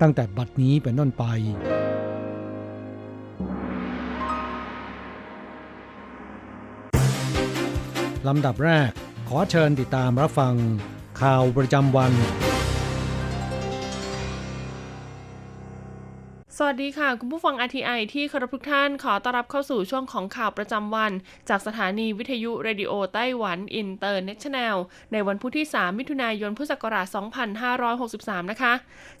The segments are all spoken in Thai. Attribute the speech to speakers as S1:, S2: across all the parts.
S1: ตั้งแต่บัดนี้เป็นต้นไป ลำดับแรกขอเชิญติดตามรับฟังข่าวประจำวัน
S2: สวัสดีค่ะ คุณผู้ฟัง RTI ที่เคารพทุกท่านขอต้อนรับเข้าสู่ช่วงของข่าวประจำวัน จากสถานีวิทยุ Radio Taiwan International ในวันพุธที่ 3 มิถุนายนพุทธศักราช 2563 นะคะ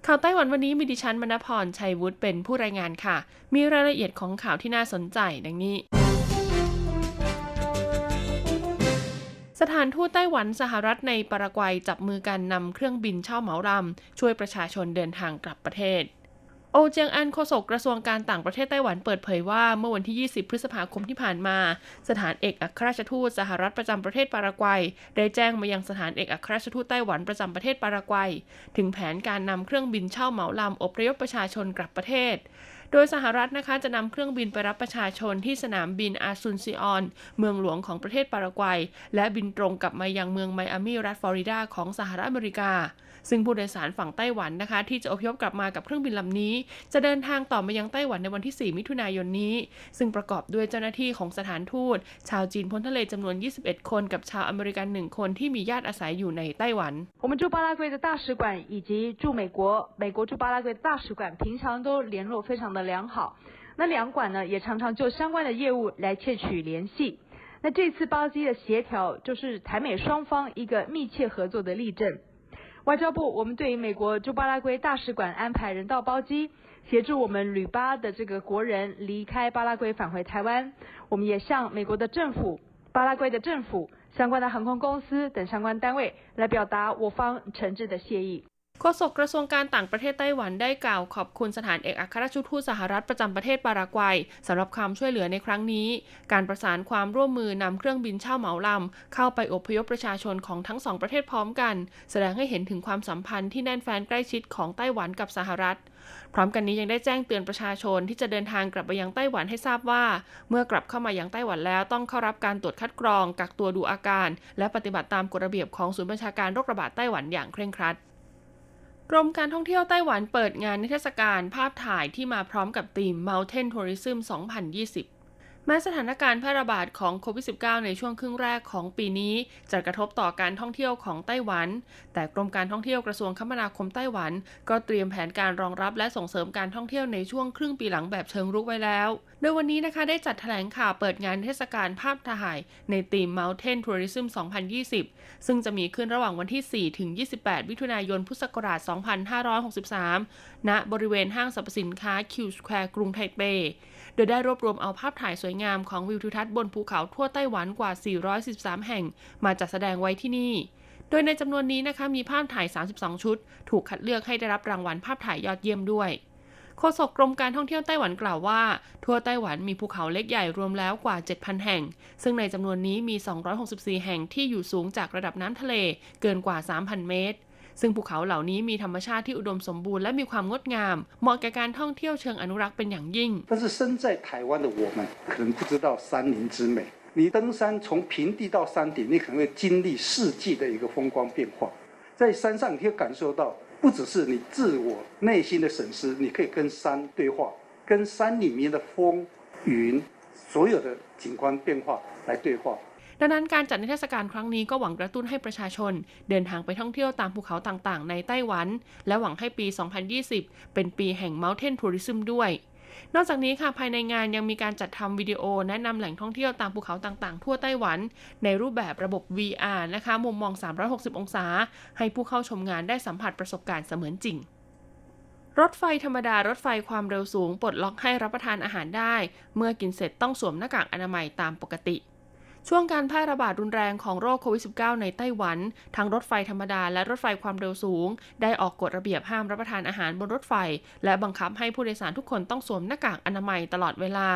S2: ข่าวไต้หวันวันนี้มีดิฉันมณพรชัยวุฒิเป็นผู้รายงานค่ะ มีรายละเอียดของข่าวที่น่าสนใจดังนี้สถานทูตไต้หวันสหรัฐในปารากวัยจับมือกันนำเครื่องบินเช่าเหมาลำช่วยประชาชนเดินทางกลับประเทศ โอเจียงอันโฆษกกระทรวงการต่างประเทศไต้หวันเปิดเผยว่า เมื่อวันที่ 20 พฤษภาคมที่ผ่านมา สถานเอกอัครราชทูตสหรัฐประจำประเทศปารากวัย ได้แจ้งมายังสถานเอกอัครราชทูตไต้หวันประจำประเทศปารากวัย ถึงแผนการนำเครื่องบินเช่าเหมาลำอพยพประชาชนกลับประเทศ โดยสหรัฐนะคะจะนำเครื่องบินไปรับประชาชนที่สนามบินอาซุนซิออน เมืองหลวงของประเทศปารากวัย และบินตรงกลับมายังเมืองไมอามีรัฐฟลอริดาของสหรัฐอเมริกา ซึ่งผู้โดยสารฝั่งไต้หวันนะคะ ที่จะอพยพกลับมากับเครื่องบินลำนี้ จะเดินทางต่อมายังไต้หวันในวันที่ 4 มิถุนายนนี้ ซึ่งประกอบด้วยเจ้าหน้าที่ของสถานทูต ชาวจีนพ้นทะเลจำนวน 21 คนกับชาวอเมริกันหนึ่งคนที่มีญาติอาศัยอยู่ในไต้หวัน
S3: 我们驻巴拉圭的大使馆以及驻美国美国驻巴拉圭的大使馆平常都联络非常的良好，那两馆呢也常常就相关的业务来窃取联系。那这次包机的协调，就是台美双方一个密切合作的例证。 外交部，我们对于美国驻巴拉圭大使馆安排人道包机，协助我们旅巴的这个国人离开巴拉圭返回台湾。我们也向美国的政府、巴拉圭的政府、相关的航空公司等相关单位来表达我方诚挚的谢意。
S2: โฆษกกระทรวงการต่างประเทศไต้หวันได้กล่าวขอบคุณสถานเอกอัครราชทูตสหรัฐประจำประเทศปารากวัยสำหรับความช่วยเหลือในครั้งนี้ การประสานความร่วมมือนำเครื่องบินเช่าเหมาลำเข้าไปอพยพประชาชนของทั้งสองประเทศพร้อมกัน แสดงให้เห็นถึงความสัมพันธ์ที่แน่นแฟ้นใกล้ชิดของไต้หวันกับสหรัฐ พร้อมกันนี้ยังได้แจ้งเตือนประชาชนที่จะเดินทางกลับไปยังไต้หวันให้ทราบว่า เมื่อกลับเข้ามายังไต้หวันแล้วต้องเข้ารับการตรวจคัดกรองกักตัวดูอาการ และปฏิบัติตามกฎระเบียบของศูนย์บัญชาการโรคระบาดไต้หวันอย่างเคร่งครัด กรมการท่องเที่ยวไต้หวันเปิดงานนิทรรศการภาพถ่ายที่มาพร้อมกับธีม Mountain Tourism 2020 แม้สถานการณ์แพร่ระบาดของโควิด -19 ในช่วงครึ่งแรกของปีนี้จะกระทบต่อการท่องเที่ยวของไต้หวัน แต่กรมการท่องเที่ยวกระทรวงคมนาคมไต้หวัน ก็เตรียมแผนการรองรับและส่งเสริมการท่องเที่ยวในช่วงครึ่งปีหลังแบบเชิงรุกไว้แล้ว โดยวันนี้นะคะได้จัดแถลงข่าวเปิดงานเทศกาลภาพถ่ายในธีม Mountain Tourism 2020 ซึ่งจะมีขึ้นระหว่างวันที่ 4 ถึง 28 มิถุนายน พุทธศักราช 2563 ณ บริเวณห้างสรรพสินค้าคิวสแควร์กรุงไทเป โดยได้รวบรวมเอาภาพถ่ายสวยงามของวิวทิวทัศน์บนภูเขาทั่วไต้หวันกว่า 413 แห่ง มาจัดแสดงไว้ที่นี่ โดยในจำนวนนี้นะคะมีภาพถ่าย 32 ชุด ถูกคัดเลือกให้ได้รับรางวัลภาพถ่ายยอดเยี่ยมด้วยโฆษกกรมการท่องเที่ยวไต้หวันกล่าวว่า ทั่วไต้หวันมีภูเขาเล็กใหญ่รวมแล้วกว่า 7,000 แห่ง ซึ่งในจำนวนนี้มี 264 แห่งที่อยู่สูงจากระดับน้ำทะเลเกินกว่า 3,000 เมตร ซึ่งภูเขาเหล่านี้มีธรรมชาติที่อุดมสมบูรณ์และมีความงดงาม เหมาะแก่การท่องเที่ยวเชิงอนุรักษ์เป็นอย่างยิ่ง
S4: 但是身在台湾的我们可能不知道山林之美你登山从平地到山顶你可能会经历四季的一个风光变化在山上你可以感受到不只是你自我内心的审视你可以跟山对话跟山里面的风云所有的景观变化来对话
S2: ดังนั้นการจัดนิทรรศการครั้งนี้ก็หวังกระตุ้นให้ประชาชน เดินทางไปท่องเที่ยวตามภูเขาต่างๆ ในไต้หวัน และหวังให้ปี 2020 เป็นปีแห่ง Mountain Tourism ด้วยนอกจากนี้ค่ะภายในงานยังมีการจัดทำวิดีโอ แนะนำแหล่งท่องเที่ยวตามภูเขาต่างๆ ทั่วไต้หวัน ในรูปแบบระบบ VR นะคะ มุมมอง 360 องศา ให้ผู้เข้าชมงานได้สัมผัสประสบการณ์เสมือนจริง รถไฟธรรมดารถไฟความเร็วสูงปลดล็อกให้รับประทานอาหารได้ เมื่อกินเสร็จต้องสวมหน้ากากอนามัยตามปกติ ช่วงการแพร่ระบาดรุนแรงของโรคโควิด -19 ในไต้หวัน ทั้งรถไฟธรรมดาและรถไฟความเร็วสูง ได้ออกกฎระเบียบห้ามรับประทานอาหารบนรถไฟ และบังคับให้ผู้โดยสารทุกคนต้องสวมหน้ากากอนามัยตลอดเวลา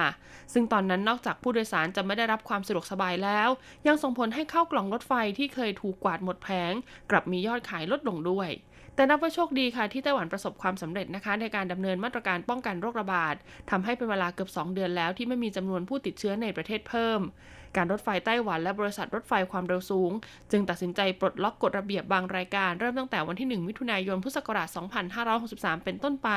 S2: ซึ่งตอนนั้นนอกจากผู้โดยสารจะไม่ได้รับความสะดวกสบายแล้ว ยังส่งผลให้เข้ากล่องรถไฟที่เคยถูกกวาดหมดแผง กลับมียอดขายลดลงด้วยแต่นับว่าโชคดีค่ะที่ไต้หวันประสบความสำเร็จนะคะในการดำเนินมาตรการป้องกันโรคระบาดทำให้เป็นเวลาเกือบ 2 เดือนแล้วที่ไม่มีจำนวนผู้ติดเชื้อในประเทศเพิ่ม การรถไฟไต้หวันและบริษัทรถไฟความเร็วสูง จึงตัดสินใจปลดล็อกกฎระเบียบบางรายการเริ่มตั้งแต่วันที่ 1 มิถุนายน พุทธศักราช 2563 เป็นต้นไป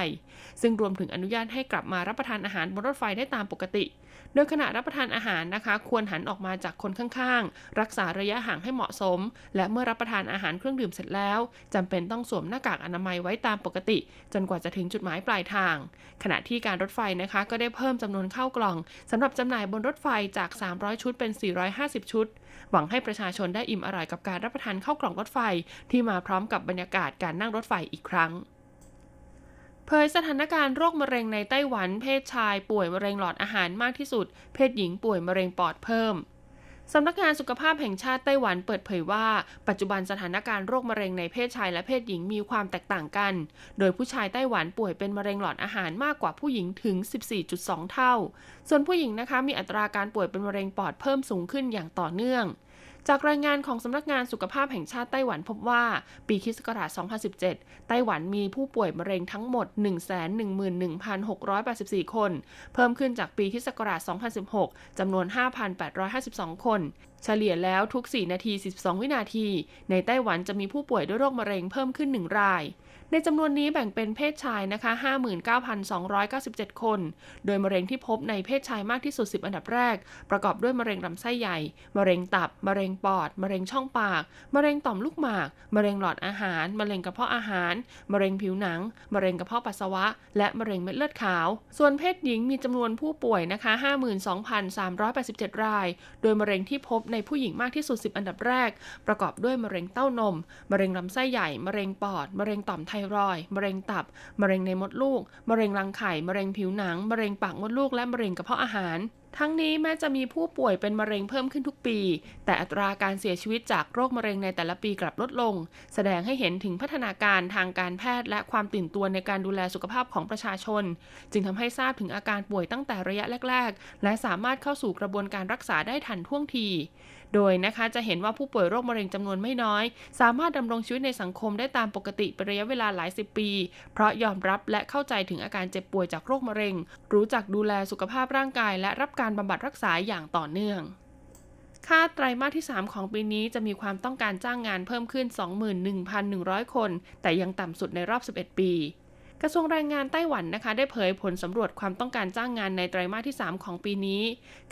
S2: ซึ่งรวมถึงอนุญาตให้กลับมารับประทานอาหารบนรถไฟได้ตามปกติ โดยขณะรับประทานอาหารนะคะ ควรหันออกมาจากคนข้างๆ รักษาระยะห่างให้เหมาะสม และเมื่อรับประทานอาหารเครื่องดื่มเสร็จแล้วจำเป็นต้องสวมหน้ากากอนามัยไว้ตามปกติ จนกว่าจะถึงจุดหมายปลายทาง ขณะที่การรถไฟนะคะก็ได้เพิ่มจำนวนเข้ากล่องสำหรับจำหน่ายบนรถไฟจาก 300 ชุดเป็น 450 ชุด หวังให้ประชาชนได้อิ่มอร่อยกับการรับประทานข้าวกล่องรถไฟที่มาพร้อมกับบรรยากาศการนั่งรถไฟอีกครั้ง ผยสถานการณ์โรคมะเร็งในไต้หวัน เพศชายป่วยมะเร็งหลอดอาหารมากที่สุด เพศหญิงป่วยมะเร็งปอดเพิ่มสำนักงานสุขภาพแห่งชาติไต้หวันเปิดเผยว่า ปัจจุบันสถานการณ์โรคมะเร็งในเพศชายและเพศหญิงมีความแตกต่างกัน โดยผู้ชายไต้หวันป่วยเป็นมะเร็งหลอดอาหารมากกว่าผู้หญิงถึง 14.2 เท่า ส่วนผู้หญิงนะคะมีอัตราการป่วยเป็นมะเร็งปอดเพิ่มสูงขึ้นอย่างต่อเนื่อง จากรายงานของสำนักงานสุขภาพแห่งชาติไต้หวันพบว่า ปีคศ2017 ไต้หวันมีผู้ป่วยมะเร็งทั้งหมด 111,684 คน เพิ่มขึ้นจากปีคศ2016 จำนวน 5,852 คน เฉลี่ยแล้วทุก 4 นาที12วินาที ในไต้หวันจะมีผู้ป่วยด้วยโรคมะเร็งเพิ่มขึ้น 1 ราย ในจำนวนนี้แบ่งเป็นเพศชายนะคะ 59,297 คน โดยมะเร็งที่พบในเพศชายมากที่สุด 10 อันดับแรก ประกอบด้วยมะเร็งลำไส้ใหญ่ มะเร็งตับ มะเร็งปอด มะเร็งช่องปาก มะเร็งต่อมลูกหมาก มะเร็งหลอดอาหาร มะเร็งกระเพาะอาหาร มะเร็งผิวหนัง มะเร็งกระเพาะปัสสาวะ และมะเร็งเม็ดเลือดขาว ส่วนเพศหญิงมีจำนวนผู้ป่วยนะคะ 52,387 ราย โดยมะเร็งที่พบในผู้หญิงมากที่สุด 10 อันดับแรก ประกอบด้วยมะเร็งเต้านม มะเร็งลำไส้ใหญ่ มะเร็งปอด มะเร็งต่อมไทรอยมะเร็งตับ มะเร็งในมดลูก มะเร็งรังไข่ มะเร็งผิวหนัง มะเร็งปากมดลูก และมะเร็งกระเพาะอาหาร ทั้งนี้แม้จะมีผู้ป่วยเป็นมะเร็งเพิ่มขึ้นทุกปี แต่อัตราการเสียชีวิตจากโรคมะเร็งในแต่ละปีกลับลดลง แสดงให้เห็นถึงพัฒนาการทางการแพทย์และความตื่นตัวในการดูแลสุขภาพของประชาชน จึงทำให้ทราบถึงอาการป่วยตั้งแต่ระยะแรก ๆ และสามารถเข้าสู่กระบวนการรักษาได้ทันท่วงที โดยนะคะจะเห็นว่าผู้ป่วยโรคมะเร็งจำนวนไม่น้อย สามารถดำรงชีวิตในสังคมได้ตามปกติเป็นระยะเวลาหลายสิบปี เพราะยอมรับและเข้าใจถึงอาการเจ็บป่วยจากโรคมะเร็ง รู้จักดูแลสุขภาพร่างกาย และรับการบำบัดรักษาอย่างต่อเนื่องค่าไตรมาสที่ 3 ของปีนี้จะมีความต้องการจ้างงานเพิ่มขึ้น 21,100 คน แต่ยังต่ำสุดในรอบ 11 ปี กระทรวงแรงงานไต้หวันนะคะได้เผยผลสำรวจความต้องการจ้างงานในไตรมาสที่ 3 ของปีนี้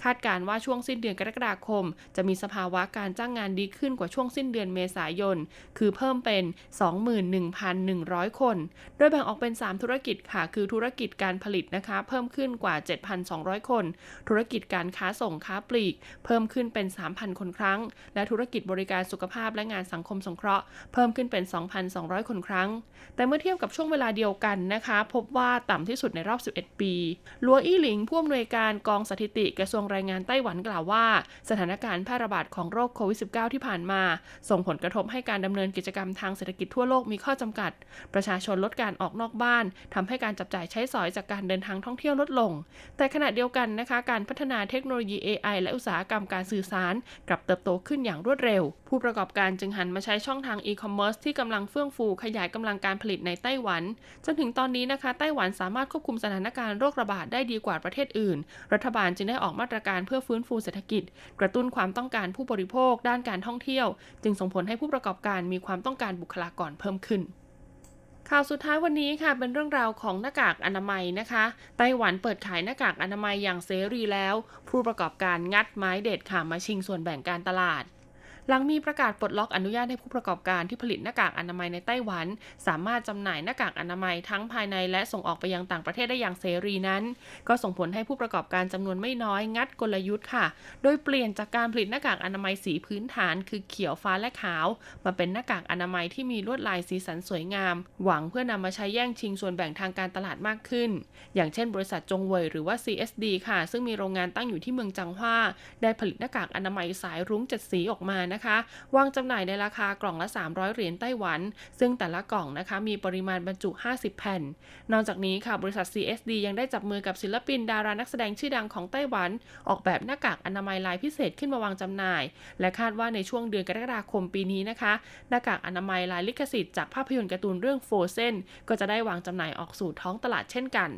S2: คาดการว่าช่วงสิ้นเดือนกรกฎาคม จะมีสภาวะการจ้างงานดีขึ้นกว่าช่วงสิ้นเดือนเมษายน คือเพิ่มเป็น 21,100 คน โดยแบ่งออกเป็น 3 ธุรกิจค่ะ คือธุรกิจการผลิตนะคะ เพิ่มขึ้นกว่า 7,200 คน ธุรกิจการค้าส่งค้าปลีก เพิ่มขึ้นเป็น 3,000 คนครั้ง และธุรกิจบริการสุขภาพและงานสังคมสงเคราะห์ เพิ่มขึ้นเป็น 2,200 คนครั้ง แต่เมื่อเทียบกับช่วงเวลาเดียวกันนะคะ พบว่าต่ำที่สุดในรอบ 11 ปีลัวอี้หลิงผู้อำนวยการกองสถิติกระทรวงแรงงานไต้หวันกล่าวว่า สถานการณ์แพร่ระบาดของโรคโควิด -19 ที่ผ่านมา ส่งผลกระทบให้การดำเนินกิจกรรมทางเศรษฐกิจทั่วโลกมีข้อจำกัด ประชาชนลดการออกนอกบ้านทำให้การจับจ่ายใช้สอยจากการเดินทางท่องเที่ยวลดลง แต่ขณะเดียวกันนะคะ การพัฒนาเทคโนโลยี AI และอุตสาหกรรมการสื่อสาร กลับเติบโตขึ้นอย่างรวดเร็ว ผู้ประกอบการจึงหันมาใช้ช่องทางอีคอมเมิร์ซที่กำลังเฟื่องฟูขยายกำลังการผลิตในไต้หวันจนถึงงตอนนี้นะคะ ไต้หวันสามารถควบคุมสถานการณ์โรคระบาดได้ดีกว่าประเทศอื่น รัฐบาลจึงได้ออกมาตรการเพื่อฟื้นฟูเศรษฐกิจ กระตุ้นความต้องการผู้บริโภค ด้านการท่องเที่ยว จึงส่งผลให้ผู้ประกอบการมีความต้องการบุคลากรเพิ่มขึ้นข่าวสุดท้ายวันนี้ค่ะเป็นเรื่องราวของหน้ากากอนามัยนะคะ ไต้หวันเปิดขายหน้ากากอนามัยอย่างเสรีแล้ว ผู้ประกอบการงัดไม้เด็ดค่ะมาชิงส่วนแบ่งการตลาด หลังมีประกาศปลดล็อกอนุญาตให้ผู้ประกอบการที่ผลิตหน้ากากอนามัยในไต้หวัน สามารถจำหน่ายหน้ากากอนามัยทั้งภายในและส่งออกไปยังต่างประเทศได้อย่างเสรีนั้น ก็ส่งผลให้ผู้ประกอบการจำนวนไม่น้อยงัดกลยุทธ์ค่ะ โดยเปลี่ยนจากการผลิตหน้ากากอนามัยสีพื้นฐาน คือเขียวฟ้าและขาว มาเป็นหน้ากากอนามัยที่มีลวดลายสีสันสวยงาม หวังเพื่อนำมาใช้แย่งชิงส่วนแบ่งทางการตลาดมากขึ้น อย่างเช่น บริษัทจงเวยหรือว่า CSD ค่ะ ซึ่งมีโรงงานตั้งอยู่ที่เมืองจังหว้า ได้ผลิตหน้ากากอนามัยสายรุ้งเจ็ดสีออกมานะคะวางจำหน่ายในราคากล่องละ 300 เหรียญไต้หวัน ซึ่งแต่ละกล่องนะคะมีปริมาณบรรจุ 50 แผ่น นอกจากนี้ค่ะบริษัท CSD ยังได้จับมือกับศิลปินดารานักแสดงชื่อดังของไต้หวัน ออกแบบหน้ากากอนามัยลายพิเศษขึ้นมาวางจำหน่าย และคาดว่าในช่วงเดือนกรกฎาคมปีนี้นะคะ หน้ากากอนามัยลายลิขสิทธิ์จากภาพยนตร์การ์ตูนเรื่อง Frozen ก็จะได้วางจำหน่ายออกสู่ท้องตลาดเช่นกัน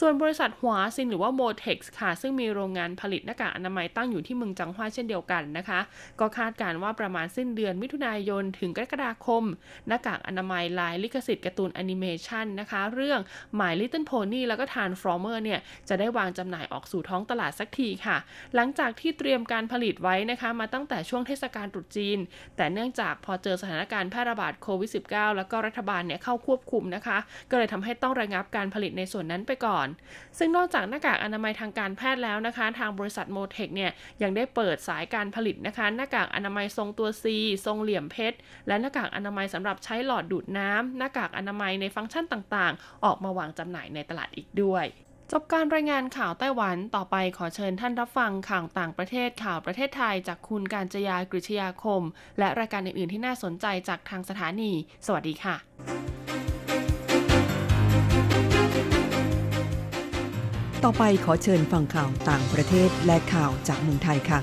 S2: ส่วนบริษัทหัวซินหรือว่า Motex ค่ะ ซึ่งมีโรงงานผลิตหน้ากากอนามัยตั้งอยู่ที่เมืองจางฮั่วเช่นเดียวกันนะคะ ก็คาดการณ์ว่าประมาณสิ้นเดือนมิถุนายนถึงกรกฎาคม หน้ากากอนามัยลายลิขสิทธิ์การ์ตูนแอนิเมชันนะคะ เรื่อง My Little Pony แล้วก็ Transformers เนี่ย จะได้วางจำหน่ายออกสู่ท้องตลาดสักทีค่ะ หลังจากที่เตรียมการผลิตไว้นะคะมาตั้งแต่ช่วงเทศกาลตรุษจีน แต่เนื่องจากพอเจอสถานการณ์แพร่ระบาดโควิด -19 แล้วก็รัฐบาลเนี่ยเข้าควบคุมนะคะ ก็เลยทำให้ต้องระงับการผลิตในส่วนนั้นไปก่อนซึ่งนอกจากหน้ากากอนามัยทางการแพทย์แล้วนะคะ ทางบริษัท Motex เนี่ยยังได้เปิดสายการผลิตนะคะ หน้ากากอนามัยทรงตัว C ทรงเหลี่ยมเพชร และหน้ากากอนามัยสำหรับใช้หลอดดูดน้ำหน้ากากอนามัยในฟังก์ชันต่างๆ ออกมาวางจำหน่ายในตลาดอีกด้วยจบการรายงานข่าวไต้หวันต่อไปขอเชิญท่านรับฟังข่าวต่างประเทศข่าวประเทศไทยจากคุณการจยากริชยาคม และรายการอื่นๆที่น่าสนใจจากทางสถานี สวัสดีค่ะ
S5: ต่อไปขอเชิญฟังข่าวต่างประเทศและข่าวจากเมืองไทยค่ะ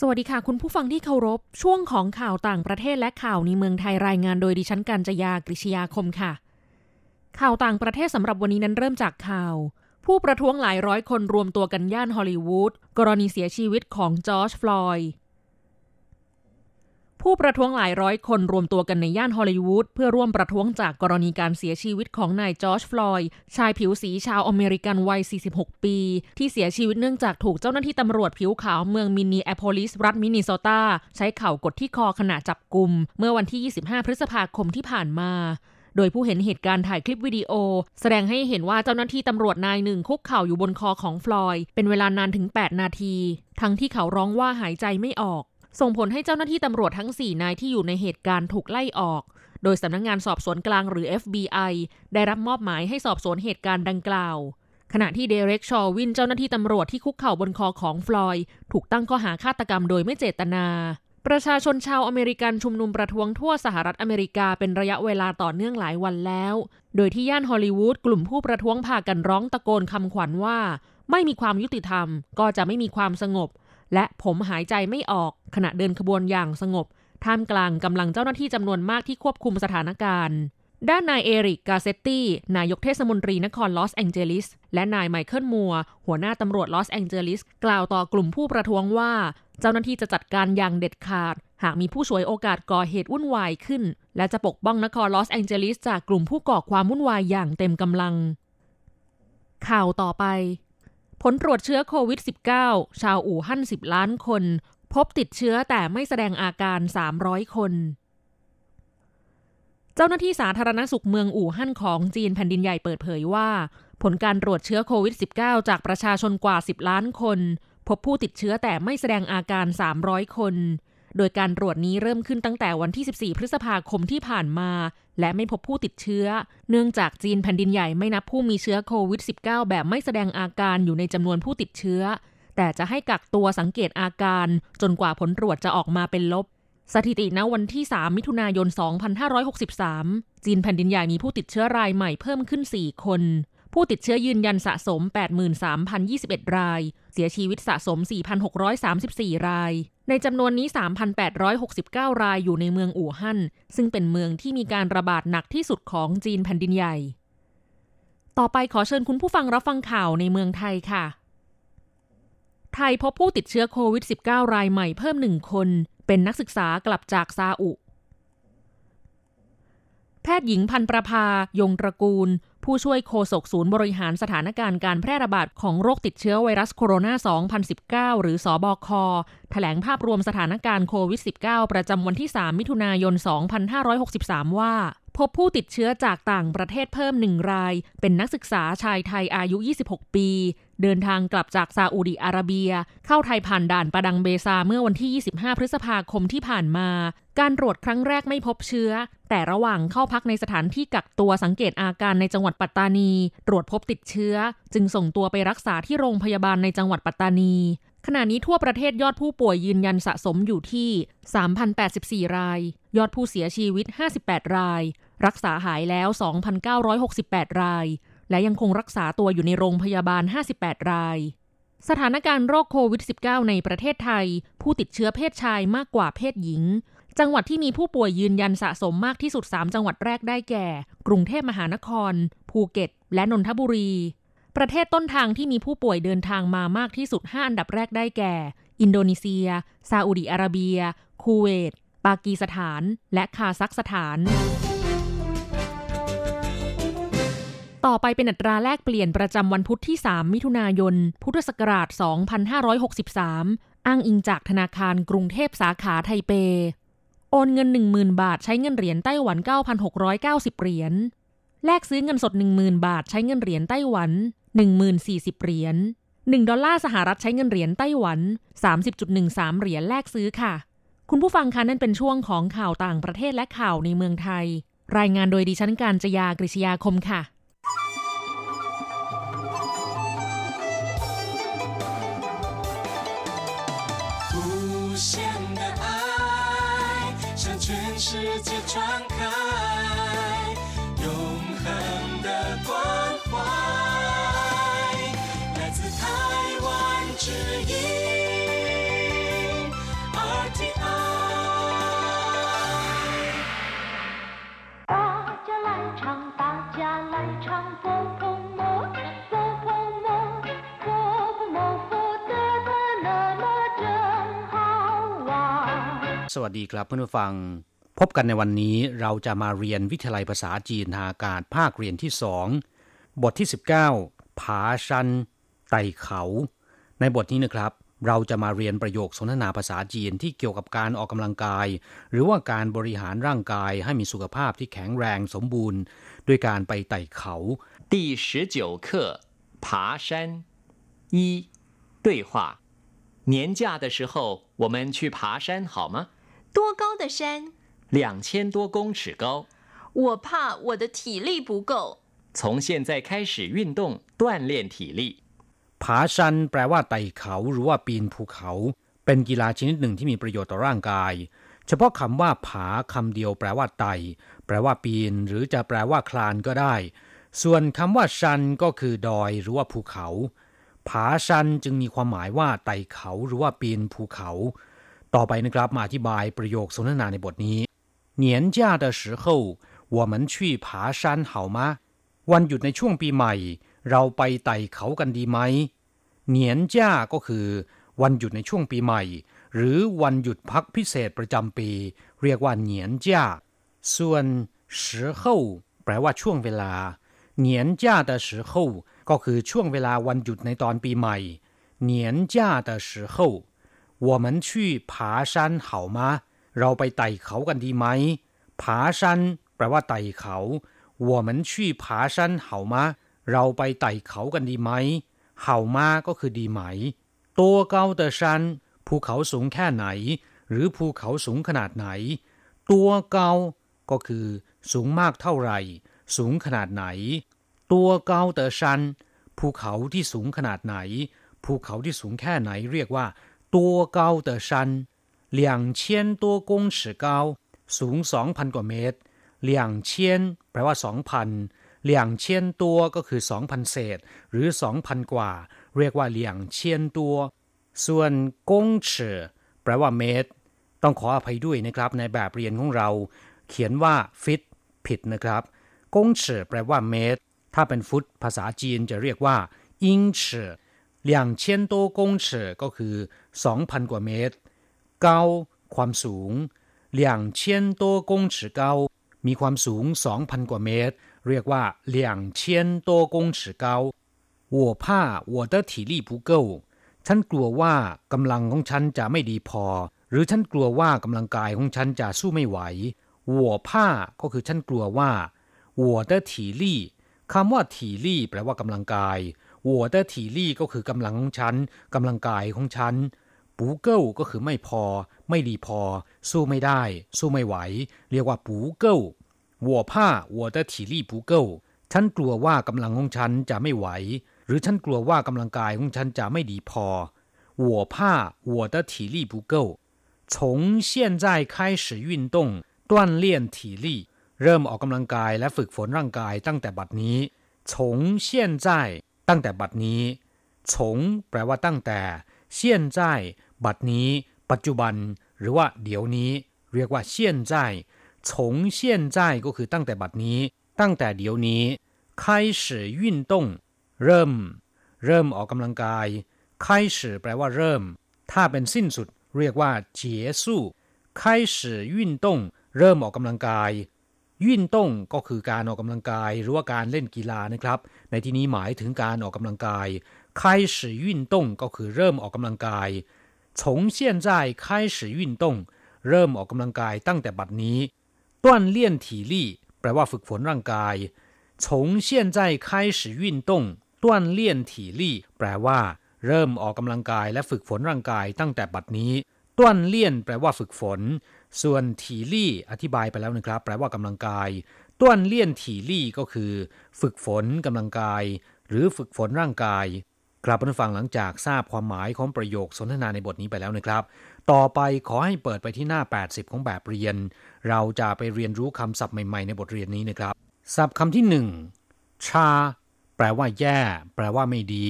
S6: สวัสดีค่ะ คุณผู้ฟังที่เคารพ ช่วงของข่าวต่างประเทศและข่าวในเมืองไทยรายงานโดยดิฉันกัญจยากริชยาคมค่ะ ข่าวต่างประเทศสำหรับวันนี้นั้นเริ่มจากข่าว ผู้ประท้วงหลายร้อยคนรวมตัวกันย่านฮอลลีวูดกรณีเสียชีวิตของจอร์จฟลอยด์ ผู้ประท้วงหลายร้อยคนรวมตัวกันในย่านฮอลลีวูดเพื่อร่วมประท้วงจากกรณีการเสียชีวิตของนายจอร์จฟลอยด์ชายผิวสีชาวอเมริกันวัย 46 ปี ที่เสียชีวิตเนื่องจากถูกเจ้าหน้าที่ตำรวจผิวขาวเมืองมินนีแอโพลิสรัฐมินนิโซตา ใช้เข่ากดที่คอขณะจับกลุ่ม เมื่อวันที่ 25 พฤษภาคมที่ผ่านมาโดยผู้เห็นเหตุการณ์ถ่ายคลิปวิดีโอ แสดงให้เห็นว่าเจ้าหน้าที่ตำรวจนายหนึ่งคุกเข่าอยู่บนคอของฟลอยด์เป็นเวลานานถึง 8 นาที ทั้งที่เขาร้องว่าหายใจไม่ออก ส่งผลให้เจ้าหน้าที่ตำรวจทั้ง 4 นายที่อยู่ในเหตุการณ์ถูกไล่ออก โดยสำนักงงานสอบสวนกลางหรือ FBI ได้รับมอบหมายให้สอบสวนเหตุการณ์ดังกล่าว ขณะที่เดเร็กชอวินเจ้าหน้าที่ตำรวจที่คุกเข่าบนคอของฟลอยด์ถูกตั้งข้อหาฆาตกรรมโดยไม่เจตนา ประชาชนชาวอเมริกันชุมนุมประท้วงทั่วสหรัฐอเมริกาเป็นระยะเวลาต่อเนื่องหลายวันแล้ว โดยที่ย่านฮอลลีวูดกลุ่มผู้ประท้วงพากันร้องตะโกนคำขวัญว่า ไม่มีความยุติธรรม ก็จะไม่มีความสงบ และผมหายใจไม่ออกขณะเดินขบวนอย่างสงบ ท่ามกลางกำลังเจ้าหน้าที่จำนวนมากที่ควบคุมสถานการณ์ ด้านนายเอริกกาเซตตี้ นายกเทศมนตรีนครลอสแองเจลิส และนายไมเคิลมัวร์ หัวหน้าตำรวจลอสแองเจลิส กล่าวต่อกลุ่มผู้ประท้วงว่า เจ้าหน้าที่จะจัดการอย่างเด็ดขาด หากมีผู้ฉวยโอกาสก่อเหตุวุ่นวายขึ้น และจะปกป้องนครลอสแองเจลิสจากกลุ่มผู้ก่อความวุ่นวายอย่างเต็มกำลัง ข่าวต่อไป ผลตรวจเชื้อโควิด -19 ชาวอู่ฮั่น 10 ล้านคน พบติดเชื้อแต่ไม่แสดงอาการ 300 คน เจ้าหน้าที่สาธารณสุขเมืองอู่ฮั่นของจีนแผ่นดินใหญ่เปิดเผยว่า ผลการตรวจเชื้อโควิด -19 จากประชาชนกว่า 10 ล้านคน พบผู้ติดเชื้อแต่ไม่แสดงอาการ 300 คน โดยการตรวจนี้เริ่มขึ้นตั้งแต่วันที่ 14 พฤษภาคมที่ผ่านมา และไม่พบผู้ติดเชื้อ เนื่องจากจีนแผ่นดินใหญ่ไม่นับผู้มีเชื้อโควิด -19 แบบไม่แสดงอาการอยู่ในจำนวนผู้ติดเชื้อ แต่จะให้กักตัวสังเกตอาการ จนกว่าผลตรวจจะออกมาเป็นลบ สถิติณวันที่ 3 มิถุนายน 2563 จีนแผ่นดินใหญ่มีผู้ติดเชื้อรายใหม่เพิ่มขึ้น 4 คน ผู้ติดเชื้อยืนยันสะสม 83,021 ราย เสียชีวิตสะสม 4,634 ราย ในจำนวนนี้ 3,869 รายอยู่ในเมืองอู่ฮั่น ซึ่งเป็นเมืองที่มีการระบาดหนักที่สุดของจีนแผ่นดินใหญ่ ต่อไปขอเชิญคุณผู้ฟังรับฟังข่าวในเมืองไทยค่ะ ไทยพบผู้ติดเชื้อโควิด -19 รายใหม่เพิ่มหนึ่งคน เป็นนักศึกษากลับจากซาอุ แพทย์หญิงพันประภายงตระกูล ผู้ช่วยโฆษกศูนย์บริหารสถานการณ์การแพร่ระบาดของโรคติดเชื้อไวรัสโคโรนา 2019 หรือสอบคแถลงภาพรวมสถานการณ์โควิด -19 ประจำวันที่ 3 มิถุนายน 2563 ว่าพบผู้ติดเชื้อจากต่างประเทศเพิ่มหนึ่งราย เป็นนักศึกษาชายไทยอายุ 26 ปี เดินทางกลับจากซาอุดิอาระเบีย เข้าไทยผ่านด่านประดังเบซาเมื่อวันที่ 25 พฤษภาคมที่ผ่านมา การตรวจครั้งแรกไม่พบเชื้อ แต่ระหว่างเข้าพักในสถานที่กักตัวสังเกตอาการในจังหวัดปัตตานี ตรวจพบติดเชื้อ จึงส่งตัวไปรักษาที่โรงพยาบาลในจังหวัดปัตตานีขณะนี้ทั่วประเทศยอดผู้ป่วยยืนยันสะสมอยู่ที่ 3,084 ราย ยอดผู้เสียชีวิต 58 ราย รักษาหายแล้ว 2,968 ราย และยังคงรักษาตัวอยู่ในโรงพยาบาล 58 ราย สถานการณ์โรคโควิด -19 ในประเทศไทย ผู้ติดเชื้อเพศชายมากกว่าเพศหญิง จังหวัดที่มีผู้ป่วยยืนยันสะสมมากที่สุด 3 จังหวัดแรกได้แก่ กรุงเทพมหานคร ภูเก็ต และนนทบุรี ประเทศต้นทางที่มีผู้ป่วยเดินทางมามากที่สุด 5 อันดับแรกได้แก่ อินโดนีเซีย ซาอุดิอาระเบีย คูเวต ปากีสถาน และคาซัคสถาน ต่อไปเป็นอัตราแลกเปลี่ยนประจำวันพุธที่ 3 มิถุนายน พุทธศักราช 2563 อ้างอิงจากธนาคารกรุงเทพสาขาไทเป โอนเงิน 10,000 บาทใช้เงินเหรียญไต้หวัน 9,690 เหรียญ แลกซื้อเงินสด 10,000 บาทใช้เงินเหรียญไต้หวัน 10,040 เหรียญ 1 ดอลลาร์สหรัฐใช้เงินเหรียญไต้หวัน 30.13 เหรียญแลกซื้อค่ะ คุณผู้ฟังคะนั่นเป็นช่วงของข่าวต่างประเทศและข่าวในเมืองไทย
S7: รายงานโดยดิฉันการจยากริชยาคมค่ะ
S8: สวัสดีครับเพื่อนผู้ฟัง พบกันในวันนี้เราจะมาเรียนวิทยาลัยภาษาจีนทางอากาศภาคเรียนที่สองบทที่ 19 ผาชัน ไต่เขา ในบทนี้นะครับ เราจะมาเรียนประโยคสนทนาภาษาจีนที่เกี่ยวกับการออกกำลังกาย หรือว่าการบริหารร่างกายให้มีสุขภาพที่แข็งแรงสมบูรณ์ ด้วยการไปไต่เขา
S9: 第十九课爬山一对话年假的时候我们去爬山好吗
S10: 多高的山？
S9: 两千多公尺高。
S10: 我怕我的体力不够。
S9: 从现在开始运动，锻炼体力。
S8: 爬山แปลว่าไต่เขาหรือว่าปีนภูเขา เป็นกีฬาชนิดหนึ่งที่มีประโยชน์ต่อร่างกาย เฉพาะคำว่าผาคำเดียวแปลว่าไต่ แปลว่าปีน หรือจะแปลว่าคลานก็ได้ ส่วนคำว่าชันก็คือดอยหรือว่าภูเขา ผาชันจึงมีความหมายว่าไต่เขาหรือว่าปีนภูเขา ต่อไปนะครับมาอธิบายประโยคสนทนาในบทนี้年假的时候我们去爬山好吗วันหยุดในช่วงปีใหม่ เราไปไต่เขากันดีไหมเหนียนจ้าก็คือ วันหยุดในช่วงปีใหม่ หรือวันหยุดพักพิเศษประจำปี เรียกว่าเหนียนจ้าส่วน时候แปลว่าช่วงเวลาเหนียนจ้า的时候ก็คือช่วงเวลาวันหยุดในตอนปีใหม่เหนียนจ้า的时候 我们去爬山好吗เราไปไต่เขากันดีไหมผาชันแปลว่าไต่เขา我们去爬山好吗เราไปไต่เขากันดีไหมเห่ามาก็คือดีไหมตัวเกาเตอชันภูเขาสูงแค่ไหน หรือภูเขาสูงขนาดไหน ตัวเกาก็คือ สูงมากเท่าไหร่ สูงขนาดไหน ตัวเกาเตอชันภูเขาที่สูงขนาดไหน ภูเขาที่สูงแค่ไหนเรียกว่า 多高的山两千多公尺高สูงสองพันกว่าเมตร两千แปลว่าสองพัน两千ตัวก็คือสองพันเศษ หรือสองพันกว่า เรียกว่า两千ตัวส่วนกง尺แปลว่าเมตร ต้องขออภัยด้วยนะครับ ในแบบเรียนของเรา เขียนว่าฟิตผิดนะครับกง尺แปลว่าเมตร ถ้าเป็นฟุตภาษาจีนจะเรียกว่าอิง 尺两千多公尺ก็คือ2,000กว่าเมตรเก้าความสูง两千多公尺高มีความสูง2,000กว่าเมตร เรียกว่า两千多公尺高我怕我的体力不够ฉันกลัวว่ากำลังของฉันจะไม่ดีพอ หรือฉันกลัวว่ากำลังกายของฉันจะสู้ไม่ไหว我怕ก็คือฉันกลัวว่า我的体力คำว่า体力แปลว่ากำลังกาย 我的体力ก็คือกำลังของฉันกำลังกายของฉันปูเกิลก็คือไม่พอ ไม่ดีพอ สู้ไม่ได้ สู้ไม่ไหว เรียกว่าปูเกิล我怕我的体力不够ฉันกลัวว่ากำลังของฉันจะไม่ไหว หรือฉันกลัวว่ากำลังกายของฉันจะไม่ดีพอ我怕我的体力不够从现在开始运动锻炼体力เริ่มออกกำลังกายและฝึกฝนร่างกายตั้งแต่บัดนี้从现在 ตั้งแต่บัดนี้ฉงแปลว่าตั้งแต่เซียนใจบัดนี้ ปัจจุบัน หรือว่าเดี๋ยวนี้ เรียกว่าเซียนใจฉงเซียนใจก็คือตั้งแต่บัดนี้ ตั้งแต่เดี๋ยวนี้开始运动เริ่ม เริ่มออกกำลังกาย开始แปลว่าเริ่ม ถ้าเป็นสิ้นสุด เรียกว่าเจียสู้开始运动เริ่มออกกำลังกาย ยิ่นต้งก็คือการออกกำลังกายหรือว่าการเล่นกีฬานะครับ ในที่นี้หมายถึงการออกกำลังกาย开始运动ก็คือเริ่มออกกำลังกาย从现在开始运动เริ่มออกกำลังกายตั้งแต่บัดนี้锻炼体力แปลว่าฝึกฝนร่างกาย从现在开始运动锻炼体力แปลว่า เริ่มออกกำลังกายและฝึกฝนร่างกายตั้งแต่บัดนี้ต้วนเลี่ยนแปลว่าฝึกฝน ส่วนถีลี่อธิบายไปแล้วนะครับ แปลว่ากำลังกายต้วนเลี่ยนถีลี่ก็คือ ฝึกฝนกำลังกาย หรือฝึกฝนร่างกาย ครับผู้ฟังหลังจากทราบความหมายของประโยคสนทนาในบทนี้ไปแล้วนะครับ ต่อไปขอให้เปิดไปที่หน้า 80 ของแบบเรียน เราจะไปเรียนรู้คำศัพท์ใหม่ๆ ในบทเรียนนี้นะครับ ศัพท์คำที่หนึ่งชา แปลว่าแย่ แปลว่าไม่ดี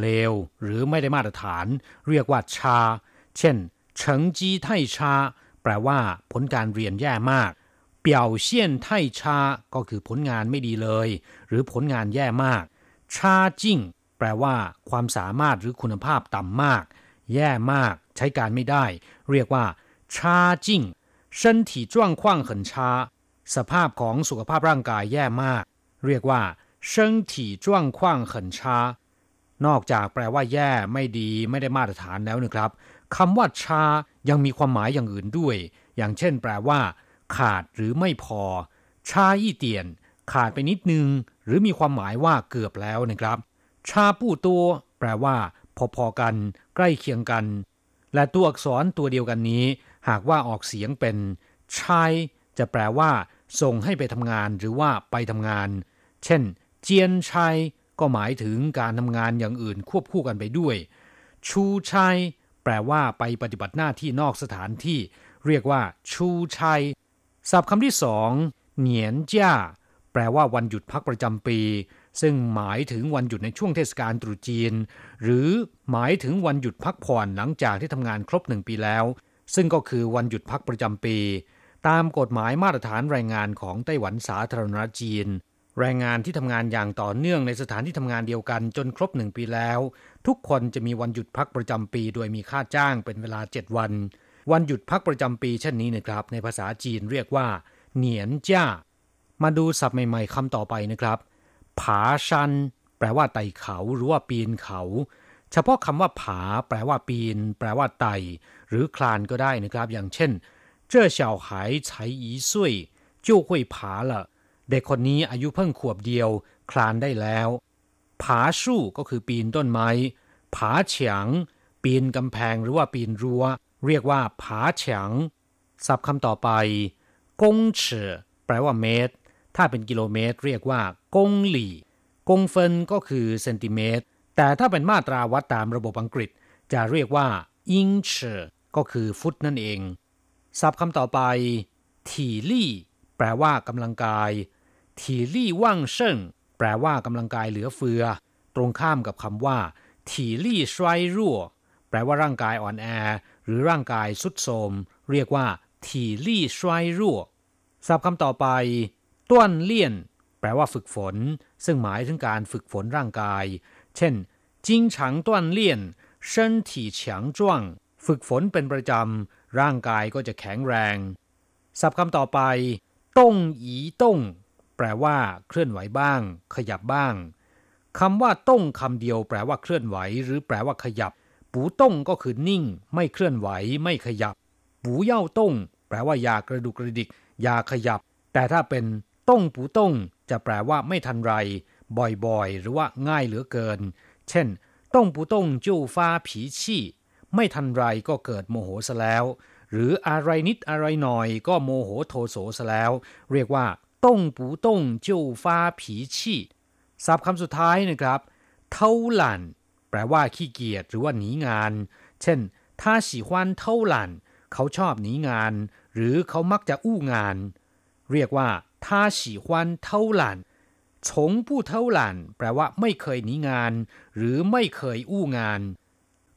S8: เลว หรือไม่ได้มาตรฐาน เรียกว่าชา เช่นเฉิงจีไทชา ลว่าผลการเรียนแย่มาก เปี่ยวเซียนไทชา ก็คือผลงานไม่ดีเลย หรือผลงานแย่มาก ชาจิ้งแปลว่า ความสามารถหรือคุณภาพต่ำมาก แย่มาก ใช้การไม่ได้ เรียกว่าชาจิ้ง身体状况很差สภาพของสุขภาพร่างกายแย่มาก เรียกว่า身体状况很差นอกจากแปลว่าแย่ไม่ดีไม่ได้มาตรฐานแล้วนะครับคำว่าชา ยังมีความหมายอย่างอื่นด้วย อย่างเช่น แปลว่า ขาดหรือไม่พอ ชาอี้เตียน ขาดไปนิดนึง หรือมีความหมายว่าเกือบแล้วนะครับ ชาปู้ตัวแปลว่า พอๆกัน ใกล้เคียงกัน และตัวอักษรตัวเดียวกันนี้ หากว่าออกเสียงเป็นชายจะแปลว่า ส่งให้ไปทำงานหรือว่าไปทำงาน เช่น เจียนชัยก็หมายถึงการทำงานอย่างอื่นควบคู่กันไปด้วย ชูชัย ปลว่าไปปฏิบัติหน้าที่นอกสถานที่ เรียกว่า ชูชัยศัพท์คำที่สองเหนียนจ้าแปลว่าวันหยุดพักประจำปี ซึ่งหมายถึงวันหยุดในช่วงเทศกาลตรุษจีน หรือหมายถึงวันหยุดพักผ่อนหลังจากที่ทำงานครบหนึ่งปีแล้ว ซึ่งก็คือวันหยุดพักประจำปี ตามกฎหมายมาตรฐานแรงงานของไต้หวันสาธารณรัฐจีน แรงงานที่ทำงานอย่างต่อเนื่องในสถานที่ทำงานเดียวกันจนครบหนึ่งปีแล้ว ทุกคนจะมีวันหยุดพักประจำปี โดยมีค่าจ้างเป็นเวลาเจ็ดวัน วันหยุดพักประจำปีเช่นนี้นะครับ ในภาษาจีนเรียกว่า เหนียนจ้า มาดูศัพท์ใหม่ๆคำต่อไปนะครับผาชัน แปลว่าไต่เขาหรือว่าปีนเขา เฉพาะคำว่าผา แปลว่าปีน แปลว่าไต่หรือคลานก็ได้นะครับ อย่างเช่น这小孩才一岁就会爬了 เด็กคนนี้อายุเพิ่งขวบเดียว คลานได้แล้ว ผาสู้ก็คือปีนต้นไม้ ผาเฉียง ปีนกำแพงหรือว่าปีนรั้ว เรียกว่าผาเฉียงศัพท์คำต่อไป กงเฉแปลว่าเมตร ถ้าเป็นกิโลเมตร เรียกว่ากงหลี่ กงเฟินก็คือเซนติเมตร แต่ถ้าเป็นมาตราวัดตามระบบอังกฤษ จะเรียกว่าอิงเชก็คือฟุตนั่นเองศัพท์คำต่อไป ถี่ลี่ แปลว่ากำลังกาย ถีลี่ว่างเชิงแปลว่ากำลังกายเหลือเฟือ ตรงข้ามกับคำว่าถีลี่ชวยรั่วแปลว่าร่างกายอ่อนแอ หรือร่างกายสุดโทมเรียกว่าถีลี่ชวยรั่วศัพท์คำต่อไปต้วนเลี่ยน แปลว่าฝึกฝน ซึ่งหมายถึงการฝึกฝนร่างกาย เช่น经常锻炼身体强壮ฝึกฝนเป็นประจำ ร่างกายก็จะแข็งแรง ศัพท์คำต่อไปต้งอีต้ง แปลว่า เคลื่อนไหวบ้าง ขยับบ้างคำว่าต้งคำเดียว แปลว่าเคลื่อนไหว หรือแปลว่าขยับ ปูต้งก็คือนิ่ง ไม่เคลื่อนไหว ไม่ขยับ ปูเย่าต้ง แปลว่าอย่ากระดุกกระดิกอย่าขยับ แต่ถ้าเป็นต้งปูต้ง จะแปลว่าไม่ทันไร บ่อยๆ หรือว่าง่ายเหลือเกิน เช่นต้งปูต้งจู้ฟ้าผีชี่ ไม่ทันไรก็เกิดโมโหซะแล้ว หรืออะไรนิดอะไรหน่อยก็โมโหโทโสซะแล้ว เรียกว่า ต้องปูต้องโจ้ฟา脾气พคำสุดท้ายนะครับเท่าหลันแปลว่าขี้เกียจหรือว่าหนีงาน เช่นถ้าสีควันเท่าหลันเขาชอบหนีงาน หรือเขามักจะอู้งาน เรียกว่าถ้าสีควันเท่าหลันชงผู้เท่าหลันแปลว่าไม่เคยหนีงาน หรือไม่เคยอู้งาน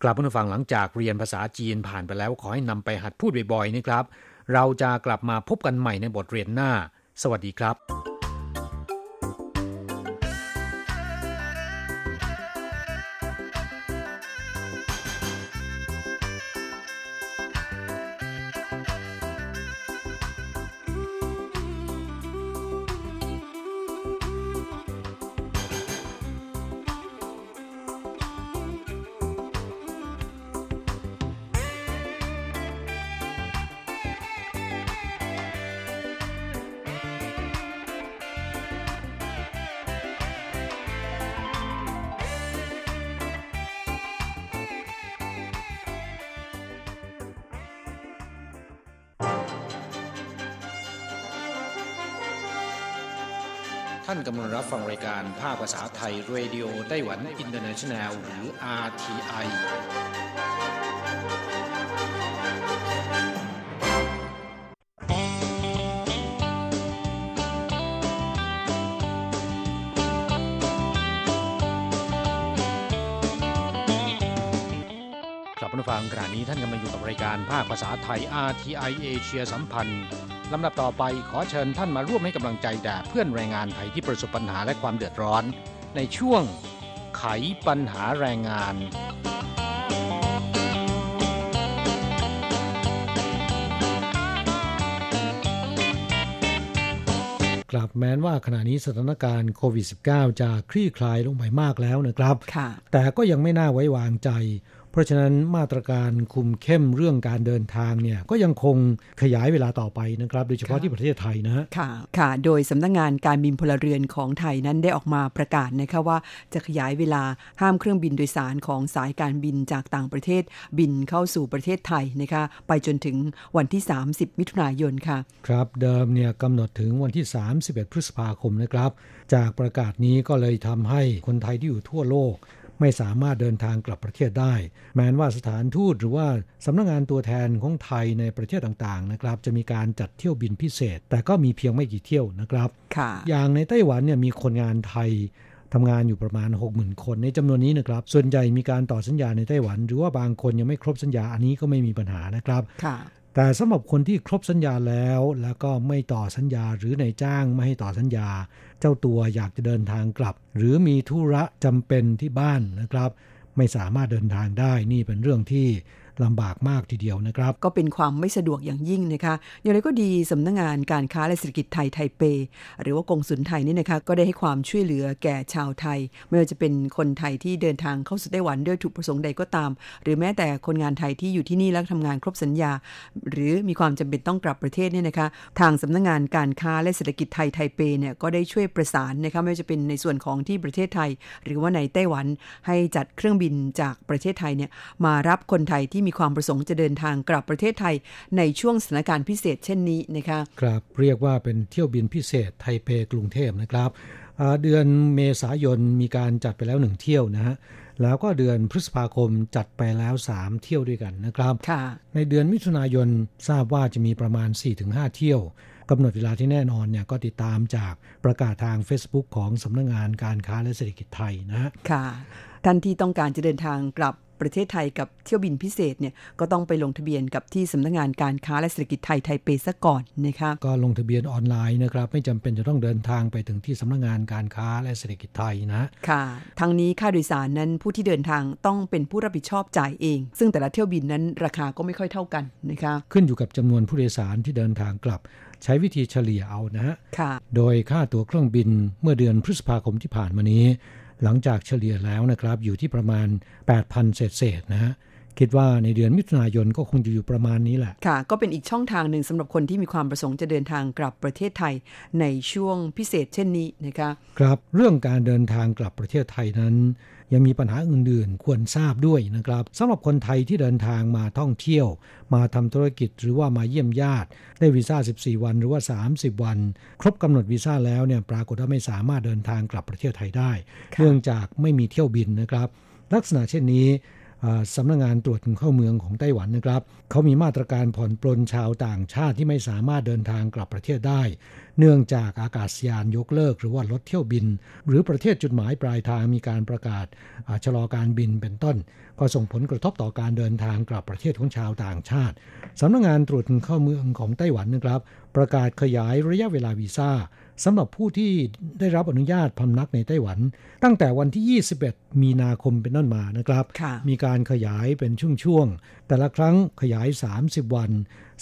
S8: กลับมาฟังหลังจากเรียนภาษาจีนผ่านไปแล้วขอให้นำไปหัดพูดบ่อยๆนะครับ เราจะกลับมาพบกันใหม่ในบทเรียนหน้า สวัสดีครับ
S1: ฟังรายการภาคภาษาไทยเรดิโอไต้หวันอินเตอร์เนชันแนลหรือ RTI กลับมาฟังขณะนี้ท่านกำลังอยู่กับรายการภาคภาษาไทย RTI เอเชียสัมพันธ์ ลำดับต่อไปขอเชิญท่านมาร่วมให้กำลังใจแด่เพื่อนแรงงานไทยที่ประสบปัญหาและความเดือดร้อน ในช่วงไขปัญหาแรงงาน กลับแม้นว่าขณะนี้สถานการณ์โควิด -19 จะคลี่คลายลงไปมากแล้วนะครับ
S5: ค่ะ
S1: แต่ก็ยังไม่น่าไว้วางใจ เพราะฉะนั้นมาตรการคุมเข้มเรื่องการเดินทางเนี่ยก็ยังคงขยายเวลาต่อไปนะครับ โดยเฉพาะที่ประเทศไทยนะฮะ
S5: ค่ะค่ะ โดยสำนักงงานการบินพลเรือนของไทยนั้นได้ออกมาประกาศนะคะว่าจะขยายเวลาห้ามเครื่องบินโดยสารของสายการบินจากต่างประเทศบินเข้าสู่ประเทศไทยนะคะไปจนถึงวันที่ 30 มิถุนายนค่ะ
S1: ครับเดิมเนี่ยกำหนดถึงวันที่ 31 พฤษภาคมนะครับ จากประกาศนี้ก็เลยทำให้คนไทยที่อยู่ทั่วโลก ไม่สามารถเดินทางกลับประเทศได้ แม้นว่าสถานทูตหรือว่าสำนักงงานตัวแทนของไทยในประเทศต่างๆนะครับจะมีการจัดเที่ยวบินพิเศษ แต่ก็มีเพียงไม่กี่เที่ยวนะครับ
S5: ค่ะ
S1: อย่างในไต้หวันเนี่ยมีคนงานไทยทำงานอยู่ประมาณ 60,000 คนในจำนวนนี้นะครับ ส่วนใหญ่มีการต่อสัญญาในไต้หวัน หรือว่าบางคนยังไม่ครบสัญญาอันนี้ก็ไม่มีปัญหานะครับ
S5: ค่ะ
S1: แต่สำหรับคนที่ครบสัญญาแล้วแล้วก็ไม่ต่อสัญญาหรือในายจ้างไม่ให้ต่อสัญญา เจ้าตัวอยากจะเดินทางกลับ หรือมีธุระจำเป็นที่บ้านนะครับ ไม่สามารถเดินทางได้นี่เป็นเรื่องที่ ลำบากมากทีเดียวนะครับ
S5: ก็เป็นความไม่สะดวกอย่างยิ่งนะคะอย่างไรก็ดีสำนักงงานการค้าและเศรษฐกิจไทยไทเป หรือว่ากงสุลไทยนี่นะคะก็ได้ให้ความช่วยเหลือแก่ชาวไทย ไม่ว่าจะเป็นคนไทยที่เดินทางเข้าสู่ไต้หวันด้วยถูกประสงค์ใดก็ตาม หรือแม้แต่คนงานไทยที่อยู่ที่นี่แล้วทำงานครบสัญญา หรือมีความจำเป็นต้องกลับประเทศเนี่ยนะคะทางสำนักงงานการค้าและเศรษฐกิจไทยไทเปเนี่ยก็ได้ช่วยประสานนะคะไม่ว่าจะเป็นในส่วนของที่ประเทศไทย หรือว่าในไต้หวันให้จัดเครื่องบินจากประเทศไทยเนี่ยมารับคนไทยที่มีความประสงค์จะเดินทางกลับประเทศไทยในช่วงสถานการณ์พิเศษเช่นนี้นะคะ
S1: ครับเรียกว่าเป็นเที่ยวบินพิเศษไทเปกรุงเทพนะครับอ่าเดือนเมษายนมีการจัดไปแล้วหนึ่งเที่ยวนะฮะแล้วก็เดือนพฤษภาคมจัดไปแล้ว 3 เที่ยวด้วยกันนะครับ
S5: ค่ะ
S1: ในเดือนมิถุนายนทราบว่าจะมีประมาณ 4-5 เที่ยวกำหนดเวลาที่แน่นอนเนี่ยก็ติดตามจากประกาศทาง Facebook ของสำนักงงานการค้าและเศรษฐกิจไทยนะฮะ
S5: ค่ะท่านที่ต้องการจะเดินทางกลับ ประเทศไทยกับเที่ยวบินพิเศษเนี่ยก็ต้องไปลงทะเบียนกับที่สำนักงานการค้าและเศรษฐกิจไทยไทเปซะก่อนนะคะ
S1: ก็ลงทะเบียนออนไลน์นะครับไม่จำเป็นจะต้องเดินทางไปถึงที่สำนักงานการค้าและเศรษฐกิจไทยนะ
S5: ค่ะทั้งนี้ค่าโดยสารนั้นผู้ที่เดินทางต้องเป็นผู้รับผิดชอบจ่ายเอง ซึ่งแต่ละเที่ยวบินนั้นราคาก็ไม่ค่อยเท่ากันนะคะ
S1: ขึ้นอยู่กับจำนวนผู้โดยสารที่เดินทางกลับ ใช้วิธีเฉลี่ยเอานะฮะ
S5: ค่ะ
S1: โดยค่าตั๋วเครื่องบินเมื่อเดือนพฤษภาคมที่ผ่านมานี้ หลังจากเฉลี่ยแล้วนะครับอยู่ที่ประมาณ 8,000 เศษเศษๆนะฮะคิดว่าในเดือนมิถุนายนก็คงจะอยู่ประมาณนี้แหละ
S5: ค่ะ ก็เป็นอีกช่องทางหนึ่งสำหรับคนที่มีความประสงค์จะเดินทางกลับประเทศไทยในช่วงพิเศษเช่นนี้นะคะ
S1: ครับเรื่องการเดินทางกลับประเทศไทยนั้น ยังมีปัญหาอื่นๆ ควรทราบด้วยนะครับสำหรับคนไทยที่เดินทางมาท่องเที่ยว มาทำธุรกิจหรือว่ามาเยี่ยมญาติ ได้วีซ่า 14 วันหรือว่า 30 วัน ครบกำหนดวีซ่าแล้วเนี่ยปรากฏว่าไม่สามารถเดินทางกลับประเทศไทยได้
S5: ค่ะ
S1: เนื่องจากไม่มีเที่ยวบินนะครับ ลักษณะเช่นนี้อ่า สำนักงานตรวจคนเข้าเมืองของไต้หวันนะครับ เขามีมาตรการผ่อนปลนชาวต่างชาติที่ไม่สามารถเดินทางกลับประเทศได้ เนื่องจากอากาศยานยกเลิกหรือว่าลดเที่ยวบิน หรือประเทศจุดหมายปลายทางมีการประกาศาชะลอการบินเป็นต้น ก็ส่งผลกระทบต่อการเดินทางกลับประเทศของชาวต่างชาติสำนักงานตรวจคนเข้าเมืองของไต้หวันนะครับ ประกาศขยายระยะเวลาวีซ่า สำหรับผู้ที่ได้รับอนุญาตพำนักในไต้หวัน ตั้งแต่วันที่ 21 มีนาคมเป็นต้นมานะครับ
S5: ค่ะ
S1: มีการขยายเป็นช่วงๆ แต่ละครั้งขยาย 30 วัน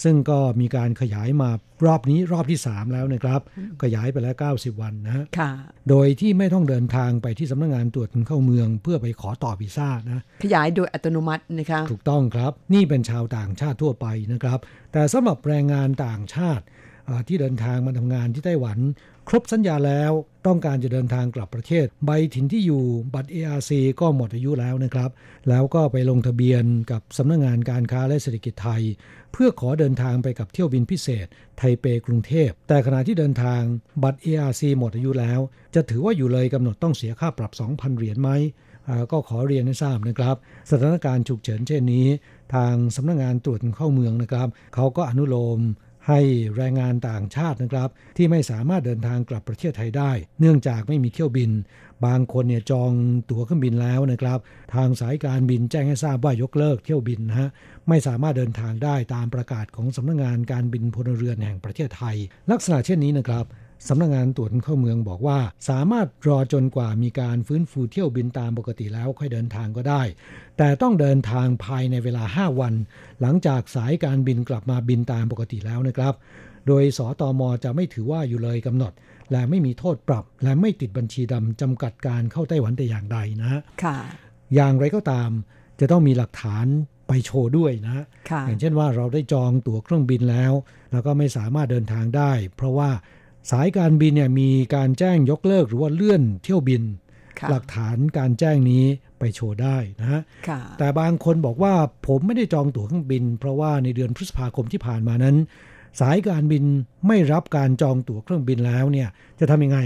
S1: ซึ่งก็มีการขยายมารอบนี้รอบที่ 3 แล้วนะครับ ขยายไปแล้ว 90 วันนะฮะ
S5: ค่ะ
S1: โดยที่ไม่ต้องเดินทางไปที่สำนักงานตรวจคนเข้าเมือง เพื่อไปขอต่อวีซ่านะ
S5: ขยายโดยอัตโนมัตินะคะ
S1: ถูกต้องครับ นี่เป็นชาวต่างชาติทั่วไปนะครับ แต่สำหรับแรงงานต่างชาติ ที่เดินทางมาทำงานที่ไต้หวัน ครบสัญญาแล้ว ต้องการจะเดินทางกลับประเทศ ใบถิ่นที่อยู่บัตร ARC ก็หมดอายุแล้วนะครับ แล้วก็ไปลงทะเบียนกับสำนักงงานการค้าและเศรษฐกิจไทย เพื่อขอเดินทางไปกับเที่ยวบินพิเศษ ไทเปกรุงเทพ แต่ขณะที่เดินทางบัตร ARC หมดอายุแล้ว จะถือว่าอยู่เลยกำหนดต้องเสียค่าปรับ 2,000 เหรียญไหมก็ขอเรียนให้ทราบนะครับ สถานการณ์ฉุกเฉินเช่นนี้ ทางสำนักงงานตรวจเข้าเมืองนะครับ เขาก็อนุโลม ให้แรงงานต่างชาตินะครับ ที่ไม่สามารถเดินทางกลับประเทศไทยได้ เนื่องจากไม่มีเที่ยวบิน บางคนเนี่ยจองตั๋วเครื่องบินแล้วนะครับ ทางสายการบินแจ้งให้ทราบว่ายกเลิกเที่ยวบินนะฮะไม่สามารถเดินทางได้ตามประกาศของสำนักงงานการบินพลเรือนแห่งประเทศไทย ลักษณะเช่นนี้นะครับ สำนักงงานตรวจเข้าเมืองบอกว่า สามารถรอจนกว่ามีการฟื้นฟูเที่ยวบินตามปกติแล้วค่อยเดินทางก็ได้ แต่ต้องเดินทางภายในเวลา 5 วัน หลังจากสายการบินกลับมาบินตามปกติแล้วนะครับ โดยสตอมจะไม่ถือว่าอยู่เลยกำหนด และไม่มีโทษปรับ และไม่ติดบัญชีดำจำกัดการเข้าไต้หวันแต่อย่างใดนะ
S5: ค่ะ
S1: อย่างไรก็ตามจะต้องมีหลักฐานไปโชว์ด้วยนะ อย่างเช่นว่าเราได้จองตั๋วเครื่องบินแล้ว แล้วก็ไม่สามารถเดินทางได้ เพราะว่า สายการบินเนี่ยมีการแจ้งยกเลิกหรือว่าเลื่อนเที่ยวบิน หลักฐานการแจ้งนี้ไปโชว์ได้นะฮะแต่บางคนบอกว่าผมไม่ได้จองตั๋วเครื่องบิน เพราะว่าในเดือนพฤษภาคมที่ผ่านมานั้น สายการบินไม่รับการจองตั๋วเครื่องบินแล้วเนี่ยจะทำยังไง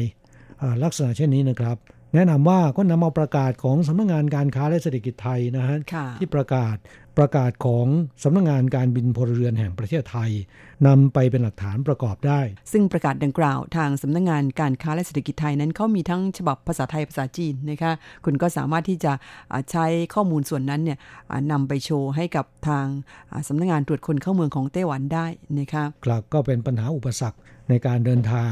S1: ลักษณะเช่นนี้นะครับ แนะนำว่าก็นำเอาประกาศของสำนักงงานการค้าและเศรษฐกิจไทยนะฮะที่ประกาศประกาศของสำนักงงานการบินพลเรือนแห่งประเทศไทยนำไปเป็นหลักฐานประกอบได้
S5: ซึ่งประกาศดังกล่าวทางสำนักงงานการค้าและเศรษฐกิจไทยนั้นเขามีทั้งฉบับภาษาไทยภาษาจีนนะคะคุณก็สามารถที่จะใช้ข้อมูลส่วนนั้นเนี่ยนำไปโชว์ให้กับทางสำนักงงานตรวจคนเข้าเมืองของไต้หวันได้นะคะ
S1: ครับก็เป็นปัญหาอุปสรรคในการเดินทาง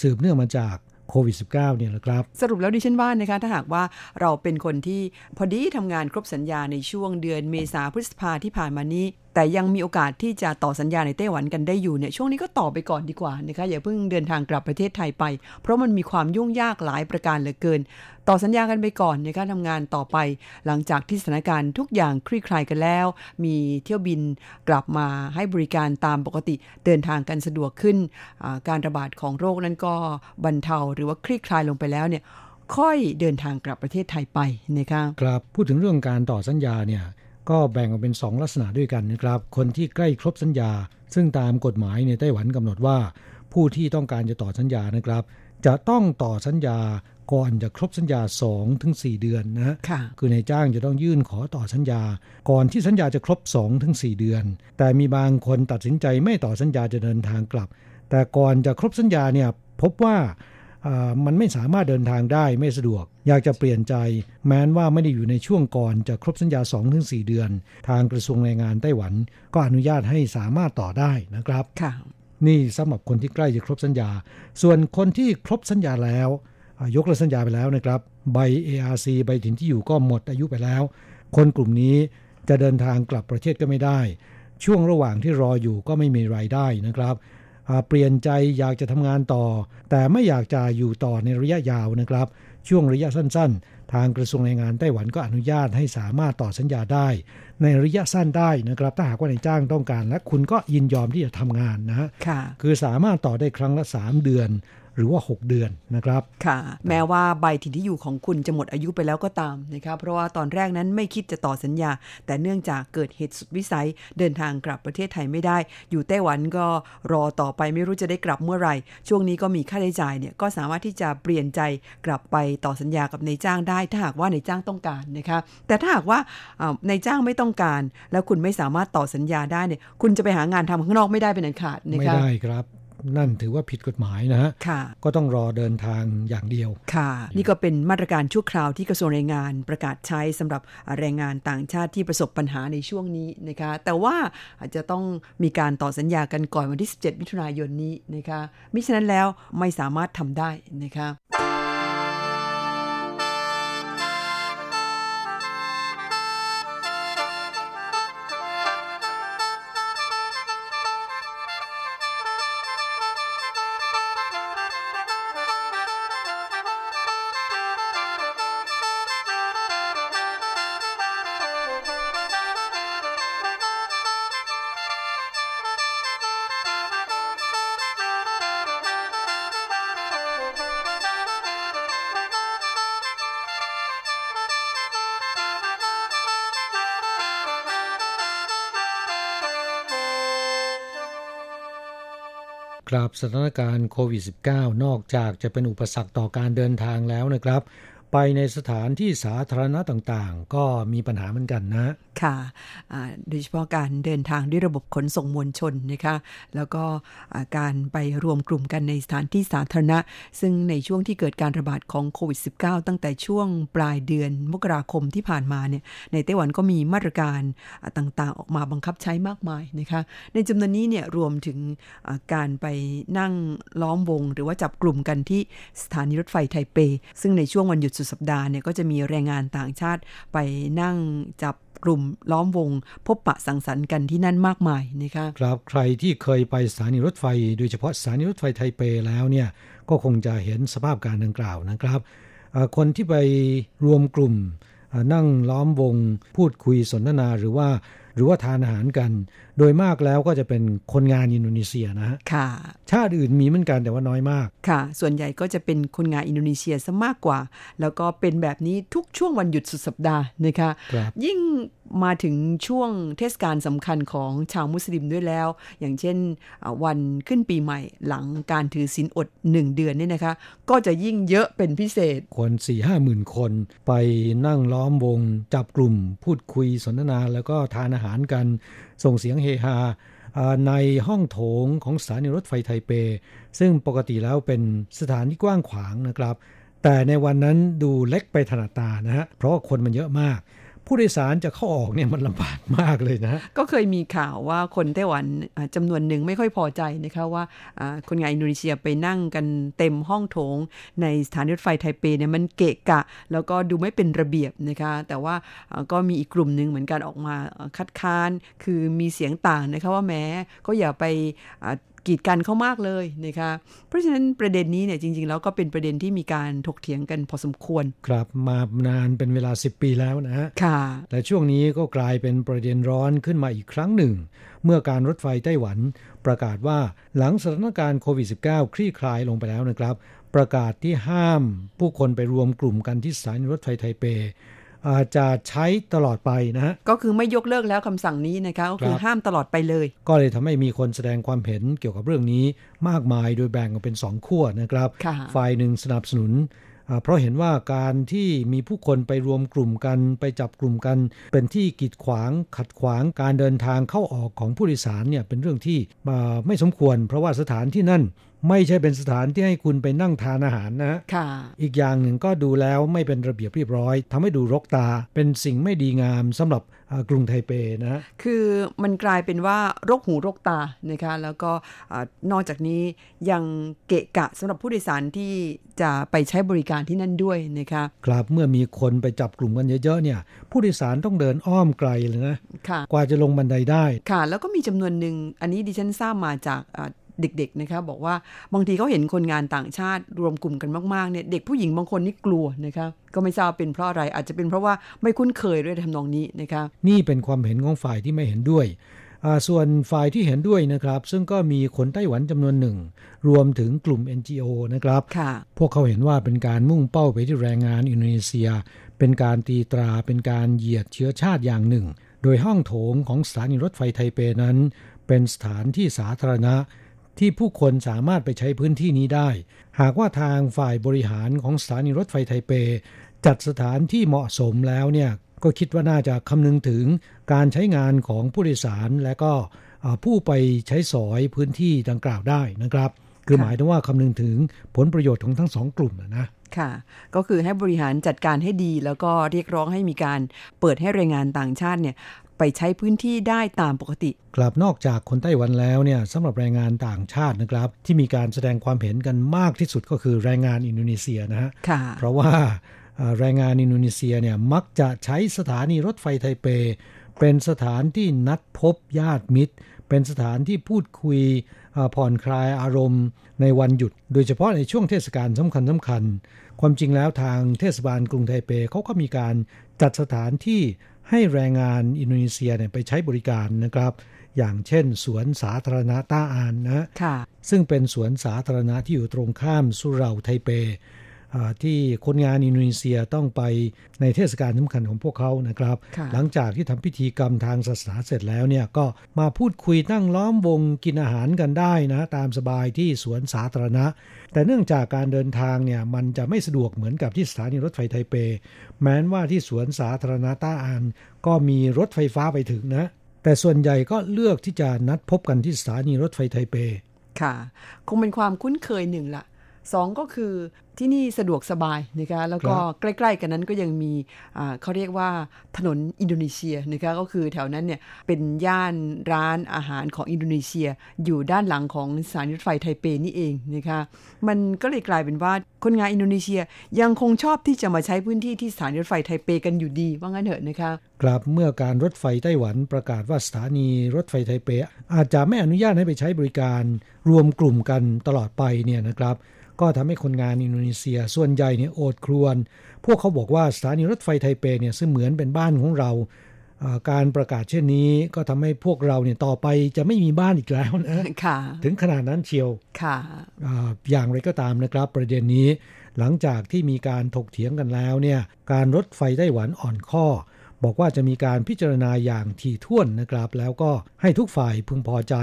S1: สืบเนื่องมาจาก โควิด -19 เนี่ยนะครับ
S5: สรุปแล้วดิฉันว่านะคะถ้าหากว่าเราเป็นคนที่พอดีทำงานครบสัญญาในช่วงเดือนเมษาพฤษภาที่ผ่านมานี้แต่ยังมีโอกาสที่จะต่อสัญญาในไต้หวันกันได้อยู่เนี่ยช่วงนี้ก็ต่อไปก่อนดีกว่านะคะอย่าเพิ่งเดินทางกลับประเทศไทยไป เพราะมันมีความยุ่งยากหลายประการเหลือเกิน ต่อสัญญากันไปก่อนนการทำงานต่อไป หลังจากที่สถานการณ์ทุกอย่างคลี่คลายกันแล้ว มีเที่ยวบินกลับมาให้บริการตามปกติเดินทางกันสะดวกขึ้น การระบาดของโรคนั้นก็บรรเทาหรือว่าคลี่คลายลงไปแล้วเนี่ยค่อยเดินทางกลับประเทศไทยไปนะคะ
S1: ครับพูดถึงเรื่องการต่อสัญญาเนี่ย ก็แบ่งออกเป็น 2 ลักษณะด้วยกันนะครับ คนที่ใกล้ครบสัญญา ซึ่งตามกฎหมายในไต้หวันกำหนดว่า ผู้ที่ต้องการจะต่อสัญญานะครับ จะต้องต่อสัญญาก่อนจะครบสัญญา2ถึง4เดือนนะะคือในจ้างจะต้องยื่นขอต่อสัญญา ก่อนที่สัญญาจะครบ2ถึง4เดือน แต่มีบางคนตัดสินใจไม่ต่อสัญญาจะเดินทางกลับ แต่ก่อนจะครบสัญญาเนี่ยพบว่า มันไม่สามารถเดินทางได้ไม่สะดวก อยากจะเปลี่ยนใจ แม้นว่าไม่ได้อยู่ในช่วงก่อนจะครบสัญญา 2-4 เดือน ทางกระทรวงแรงงานไต้หวัน ก็อนุญาตให้สามารถต่อได้นะครับ
S5: ค่ะ
S1: นี่สำหรับคนที่ใกล้จะครบสัญญา ส่วนคนที่ครบสัญญาแล้ว ยกเลิกสัญญาไปแล้วนะครับ ใบ ARC ใบถิ่นที่อยู่ก็หมดอายุไปแล้ว คนกลุ่มนี้จะเดินทางกลับประเทศก็ไม่ได้ ช่วงระหว่างที่รออยู่ก็ไม่มีรายได้นะครับ เปลี่ยนใจอยากจะทำงานต่อ แต่ไม่อยากจะอยู่ต่อในระยะยาวนะครับ ช่วงระยะสั้น ๆ ทางกระทรวงแรงงานไต้หวันก็อนุญาตให้สามารถต่อสัญญาได้ ในระยะสั้นได้นะครับ ถ้าหากว่านายจ้างต้องการและคุณก็ยินยอมที่จะทำงานนะคือสามารถต่อได้ครั้งละ 3 เดือน หรือว่า 6 เดือนนะครับ
S5: ค่ะ แม้ว่าใบถิ่นที่อยู่ของคุณจะหมดอายุไปแล้วก็ตามนะครับ เพราะว่าตอนแรกนั้นไม่คิดจะต่อสัญญา แต่เนื่องจากเกิดเหตุสุดวิสัยเดินทางกลับประเทศไทยไม่ได้ อยู่ไต้หวันก็รอต่อไปไม่รู้จะได้กลับเมื่อไหร่ ช่วงนี้ก็มีค่าใช้จ่ายเนี่ยก็สามารถที่จะเปลี่ยนใจกลับไปต่อสัญญากับนายจ้างได้ ถ้าหากว่านายจ้างต้องการนะคะแต่ถ้าหากว่านายจ้างไม่ต้องการ แล้วคุณไม่สามารถต่อสัญญาได้เนี่ยคุณจะไปหางานทำข้างนอกไม่ได้เป็นอันขาดนะคะ
S1: ไม่ได้ครับ นั่นถือว่าผิดกฎหมายนะฮะก็ต้องรอเดินทางอย่างเดียว
S5: ค่ะ นี่ก็เป็นมาตรการชั่วคราวที่กระทรวงแรงงานประกาศใช้สำหรับแรงงานต่างชาติที่ประสบปัญหาในช่วงนี้นะคะ แต่ว่าอาจจะต้องมีการต่อสัญญากันก่อนวันที่ 17 มิถุนายนนี้นะคะมิฉะนั้นแล้วไม่สามารถทำได้นะคะ
S1: ครับสถานการณ์โควิด -19 นอกจากจะเป็นอุปสรรคต่อการเดินทางแล้วนะครับ ไปในสถานที่สาธารณะต่างๆ ก็มีปัญหาเหมือนกันนะ
S5: ค่ะโดยเฉพาะการเดินทางด้วยระบบขนส่งมวลชนนะคะแล้วก็การไปรวมกลุ่มกันในสถานที่สาธารณะ ซึ่งในช่วงที่เกิดการระบาดของโควิด -19 ตั้งแต่ช่วงปลายเดือนมกราคมที่ผ่านมาเนี่ยในไต้หวันก็มีมาตรการต่างๆ ออกมาบังคับใช้มากมายนะคะในจำนวนนี้เนี่ยรวมถึงการไปนั่งล้อมวง หรือว่าจับกลุ่มกันที่สถานีรถไฟไทเป ซึ่งในช่วงวันหยุดสุดสัปดาห์เนี่ยก็จะมีแรงงานต่างชาติไปนั่งจับกลุ่มล้อมวง พบปะสังสรรค์กันที่นั่นมากมายนะคะ
S1: ครับใครที่เคยไปสถานีรถไฟ โดยเฉพาะสถานีรถไฟไทเปแล้วเนี่ยก็คงจะเห็นสภาพการดังกล่าวนะครับคนที่ไปรวมกลุ่มนั่งล้อมวง พูดคุยสนทนาหรือว่า หรือว่าทานอาหารกัน โดยมากแล้วก็จะเป็นคนงานอินโดนีเซียนะ
S5: ค่ะ
S1: ชาติอื่นมีเหมือนกันแต่ว่าน้อยมาก
S5: ค่ะ ส่วนใหญ่ก็จะเป็นคนงานอินโดนีเซียซะมากกว่า แล้วก็เป็นแบบนี้ทุกช่วงวันหยุดสุดสัปดาห์นะคะยิ่งมาถึงช่วงเทศกาลสำคัญของชาวมุสลิมด้วยแล้ว อย่างเช่นวันขึ้นปีใหม่หลังการถือศีลอดหนึ่งเดือนนี่นะคะ ก็จะยิ่งเยอะเป็นพิเศษ
S1: คนสี่ห้าหมื่นคนไปนั่งล้อมวง จับกลุ่มพูดคุยสนทนาแล้วก็ทานอาหารกัน ส่งเสียงเฮฮาในห้องโถงของสถานีรถไฟไทเป ซึ่งปกติแล้วเป็นสถานที่กว้างขวางนะครับ แต่ในวันนั้นดูเล็กไปถนัดตานะฮะเพราะคนมันเยอะมาก ผู้โดยสารจะเข้าออกเนี่ยมันลำบากมากเลยนะ
S5: ก็เคยมีข่าวว่าคนไต้หวันจำนวนหนึ่งไม่ค่อยพอใจนะคะว่าคนงานอินโดนีเซียไปนั่งกันเต็มห้องโถง ในสถานีรถไฟไทเปเนี่ยมันเกะกะ แล้วก็ดูไม่เป็นระเบียบนะคะแต่ว่าก็มีอีกกลุ่มหนึ่งเหมือนกันออกมาคัดค้านคือมีเสียงต่างนะคะว่าแม้ก็อย่าไป กีดกันเขามากเลยนะคะเพราะฉะนั้นประเด็นนี้เนี่ยจริง ๆ แล้วก็เป็นประเด็นที่มีการถกเถียงกันพอสมควร
S1: ครับมานานเป็นเวลา 10 ปีแล้วนะฮะ
S5: ค่ะ
S1: และช่วงนี้ก็กลายเป็นประเด็นร้อนขึ้นมาอีกครั้งหนึ่ง เมื่อการรถไฟไต้หวันประกาศว่าหลังสถานการณ์โควิด -19 คลี่คลายลงไปแล้วนะครับ ประกาศที่ห้ามผู้คนไปรวมกลุ่มกันที่สถานีรถไฟไทเปอา จจะใช้ตลอดไปนะฮะ
S5: ก็คือไม่ยกเลิกแล้วคำสั่งนี้นะคะก็คือห้ามตลอดไปเลย
S1: ก็เลยทำให้มีคนแสดงความเห็นเกี่ยวกับเรื่องนี้มากมายโดยแบ่งออกเป็นสองขั้วนะครับ ฝ่ายหนึ่งสนับสนุนเพราะเห็นว่าการที่มีผู้คนไปรวมกลุ่มกันไปจับกลุ่มกัน เป็นที่กีดขวางขัดขวางการเดินทางเข้าออกของผู้โดยสารเนี่ยเป็นเรื่องที่ไม่สมควร เพราะว่าสถานที่นั่น ไม่ใช่เป็นสถานที่ให้คุณไปนั่งทานอาหารนะ
S5: ค่ะ
S1: อีกอย่างหนึ่งก็ดูแล้วไม่เป็นระเบียบเรียบร้อยทำให้ดูรกตา เป็นสิ่งไม่ดีงามสำหรับกรุงไทเปนะ
S5: คือมันกลายเป็นว่ารกหูรกตานะคะ แล้วก็นอกจากนี้ยังเกะกะสำหรับผู้โดยสารที่จะไปใช้บริการที่นั่นด้วยนะคะ
S1: ครับ เมื่อมีคนไปจับกลุ่มกันเยอะๆเนี่ย ผู้โดยสารต้องเดินอ้อมไกลเลยนะกว่าจะลงบันไดได้
S5: ค่ะ แล้วก็มีจำนวนหนึ่ง อันนี้ดิฉันทราบมาจาก เด็กๆนะคะบอกว่าบางทีเขาเห็นคนงานต่างชาติรวมกลุ่มกันมากๆเนี่ยเด็กผู้หญิงบางคนนี่กลัวนะคะก็ไม่ทราบเป็นเพราะอะไรอาจจะเป็นเพราะว่าไม่คุ้นเคยด้วยทำนองนี้นะคะ
S1: นี่เป็นความเห็นของฝ่ายที่ไม่เห็นด้วยส่วนฝ่ายที่เห็นด้วยนะครับ ซึ่งก็มีคนไต้หวันจำนวนหนึ่ง รวมถึงกลุ่ม NGO นะครับ พวกเขาเห็นว่าเป็นการมุ่งเป้าไปที่แรงงานอินโดนีเซีย เป็นการตีตราเป็นการเหยียดเชื้อชาติอย่างหนึ่ง โดยห้องโถงของสถานีรถไฟไทเปนั้น เป็นสถานที่สาธารณะ ที่ผู้คนสามารถไปใช้พื้นที่นี้ได้ หากว่าทางฝ่ายบริหารของสถานีรถไฟไทเป จัดสถานที่เหมาะสมแล้วเนี่ยก็คิดว่าน่าจะคำนึงถึงการใช้งานของผู้โดยสารและก็ผู้ไปใช้สอยพื้นที่ดังกล่าวได้นะครับ คือหมายถึงว่าคำนึงถึงผลประโยชน์ของทั้งสองกลุ่มนะ
S5: ค่ะ ก็คือให้บริหารจัดการให้ดี แล้วก็เรียกร้องให้มีการเปิดให้แรงงานต่างชาติเนี่ย ไปใช้พื้นที่ได้ตามปกติ
S1: กลับนอกจากคนไต้หวันแล้วเนี่ยสำหรับแรงงานต่างชาตินะครับ ที่มีการแสดงความเห็นกันมากที่สุดก็คือแรงงานอินโดนีเซียนะฮะเพราะว่าแรงงานอินโดนีเซียเนี่ยมักจะใช้สถานีรถไฟไทเป เป็นสถานที่นัดพบญาติมิตร เป็นสถานที่พูดคุยผ่อนคลายอารมณ์ในวันหยุด โดยเฉพาะในช่วงเทศกาลสำคัญสำคัญ ความจริงแล้วทางเทศบาลกรุงไทเปเขาก็มีการจัดสถานที่ ให้แรงงานอินโดนีเซียเนี่ยไปใช้บริการนะครับ อย่างเช่น สวนสาธารณะต้าอานนะซึ่งเป็นสวนสาธารณะที่อยู่ตรงข้ามสุเหร่าไทเป ที่คนงานอินโดนีเซียต้องไปในเทศกาลสำคัญของพวกเขานะครับ หลังจากที่ทำพิธีกรรมทางศาสนาเสร็จแล้วเนี่ยก็มาพูดคุยตั้งล้อมวงกินอาหารกันได้นะตามสบายที่สวนสาธารณะ แต่เนื่องจากการเดินทางเนี่ยมันจะไม่สะดวกเหมือนกับที่สถานีรถไฟไทเป แม้นว่าที่สวนสาธารณะต้าอันก็มีรถไฟฟ้าไปถึงนะ แต่ส่วนใหญ่ก็เลือกที่จะนัดพบกันที่สถานีรถไฟไทเป
S11: ค่ะ คงเป็นความคุ้นเคยหนึ่งละ่ะ สองก็คือที่นี่สะดวกสบายนะคะแล้วก็ใกล้ๆกันนั้นก็ยังมีเขาเรียกว่าถนนอินโดนีเซียนะคะก็คือแถวนั้นเนี่ยเป็นย่านร้านอาหารของอินโดนีเซีย อยู่ด้านหลังของสถานีรถไฟไทเปนี่เองนะคะมันก็เลยกลายเป็นว่าคนงานอินโดนีเซียยังคงชอบที่จะมาใช้พื้นที่ที่สถานีรถไฟไทเปกันอยู่ดีว่างั้นเถอะนะคะ
S1: กลับเมื่อการรถไฟไต้หวันประกาศว่าสถานีรถไฟไทเป อาจจะไม่อนุญาตให้ไปใช้บริการรวมกลุ่มกันตลอดไปเนี่ยนะครับ ก็ทำให้คนงานอินโดนีเซียส่วนใหญ่เนี่ยโอดครวน พวกเขาบอกว่าสถานีรถไฟไทเปเนี่ยซึ่งเหมือนเป็นบ้านของเรา การประกาศเช่นนี้ก็ทำให้พวกเราเนี่ยต่อไปจะไม่มีบ้านอีกแล้วนะถึงขนาดนั้นเชียว
S11: ค่ะ
S1: อย่างไรก็ตามนะครับ ประเด็นนี้หลังจากที่มีการถกเถียงกันแล้วเนี่ยการรถไฟไต้หวันอ่อนข้อ บอกว่าจะมีการพิจารณาอย่างถี่ถ้วนนะครับ แล้วก็ให้ทุกฝ่ายพึงพอใจ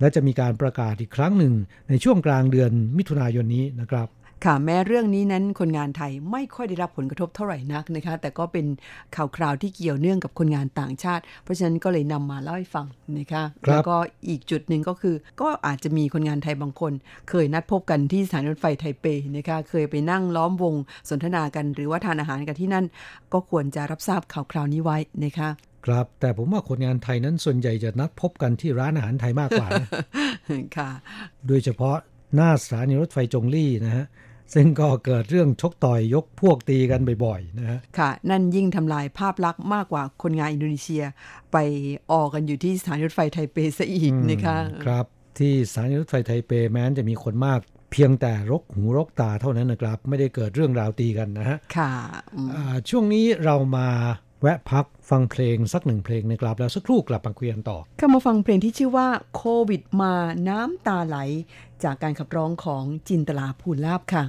S1: และจะมีการประกาศอีกครั้งหนึ่งในช่วงกลางเดือนมิถุนายนนี้นะครับ
S11: ค่ะแม้เรื่องนี้นั้นคนงานไทยไม่ค่อยได้รับผลกระทบเท่าไหร่นักนะคะ แต่ก็เป็นข่าวคราวที่เกี่ยวเนื่องกับคนงานต่างชาติ เพราะฉะนั้นก็เลยนำมาเล่าให้ฟังนะคะแล้วก็อีกจุดหนึ่งก็คือ ก็อาจจะมีคนงานไทยบางคน เคยนัดพบกันที่สถานีรถไฟไทเปนะคะเคยไปนั่งล้อมวงสนทนากัน หรือว่าทานอาหารกันที่นั่น ก็ควรจะรับทราบข่าวคราวนี้ไว้นะคะ
S1: ครับ แต่ผมว่าคนงานไทยนั้นส่วนใหญ่จะนัดพบกันที่ร้านอาหารไทยมากกว่า
S11: ค่ะ
S1: โดยเฉพาะหน้าสถานีรถไฟจงลี่นะฮะซึ่งก็เกิดเรื่องชกต่อยยกพวกตีกันบ่อยๆนะฮะ
S11: ค่ะ นั่นยิ่งทำลายภาพลักษณ์มากกว่าคนงานอินโดนีเซีย ไปออกกันอยู่ที่สถานีรถไฟไทเปซะอีกนะคะ
S1: ครับ ที่สถานีรถไฟไทเปแม้นจะมีคนมาก เพียงแต่รกหูรกตาเท่านั้นนะครับ ไม่ได้เกิดเรื่องราวตีกันนะฮะ
S11: ค่ะ
S1: ช่วงนี้เรามา แวะพักฟังเพลงสักหนึ่งเพลงนะครับ แล้วสักครู่กลับมาคุยกันต่อ
S11: เข้ามาฟังเพลงที่ชื่อว่าโควิดมาน้ำตาไหล จากการขับร้องของจินตลาภูลาบค่ะ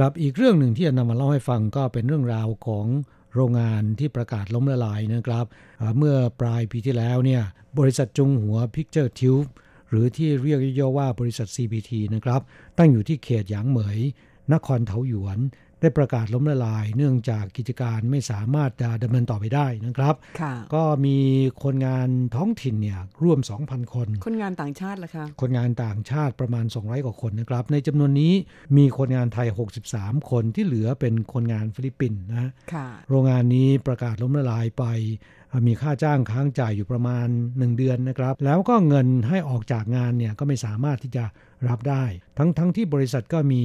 S12: ค
S13: รับอีกเรื่องหนึ่งที่จะ
S1: นำมาเล่าให้ฟังก็เป็นเรื่องราวของโรงงานที่ประกาศล้มละลายนะครับ เมื่อปลายปีที่แล้วเนี่ยบริษัทจงหัว Picture Tube หรือที่เรียกย่อว่าบริษัท CBT นะครับ ตั้งอยู่ที่เขตหยางเหมย นครเทาหยวน ได้ประกาศล้มละลาย เนื่องจากกิจการไม่สามารถจะดำเนินต่อไปได้นะครับ
S5: ค่ะ
S1: ก็มีคนงานท้องถิ่นเนี่ยร่วม 2,000 คน
S5: คนงานต่างชาติล่ะคะ
S1: คนงานต่างชาติประมาณ 200 กว่าคนนะครับ ในจำนวนนี้มีคนงานไทย 63 คนที่เหลือเป็นคนงานฟิลิปปินส์นะ
S5: ค่ะ
S1: โรงงานนี้ประกาศล้มละลายไปอ่ามีค่าจ้างค้างจ่ายอยู่ประมาณ 1 เดือนนะครับ แล้วก็เงินให้ออกจากงานเนี่ยก็ไม่สามารถที่จะ รับได้ ทั้งทั้งที่บริษัทก็มี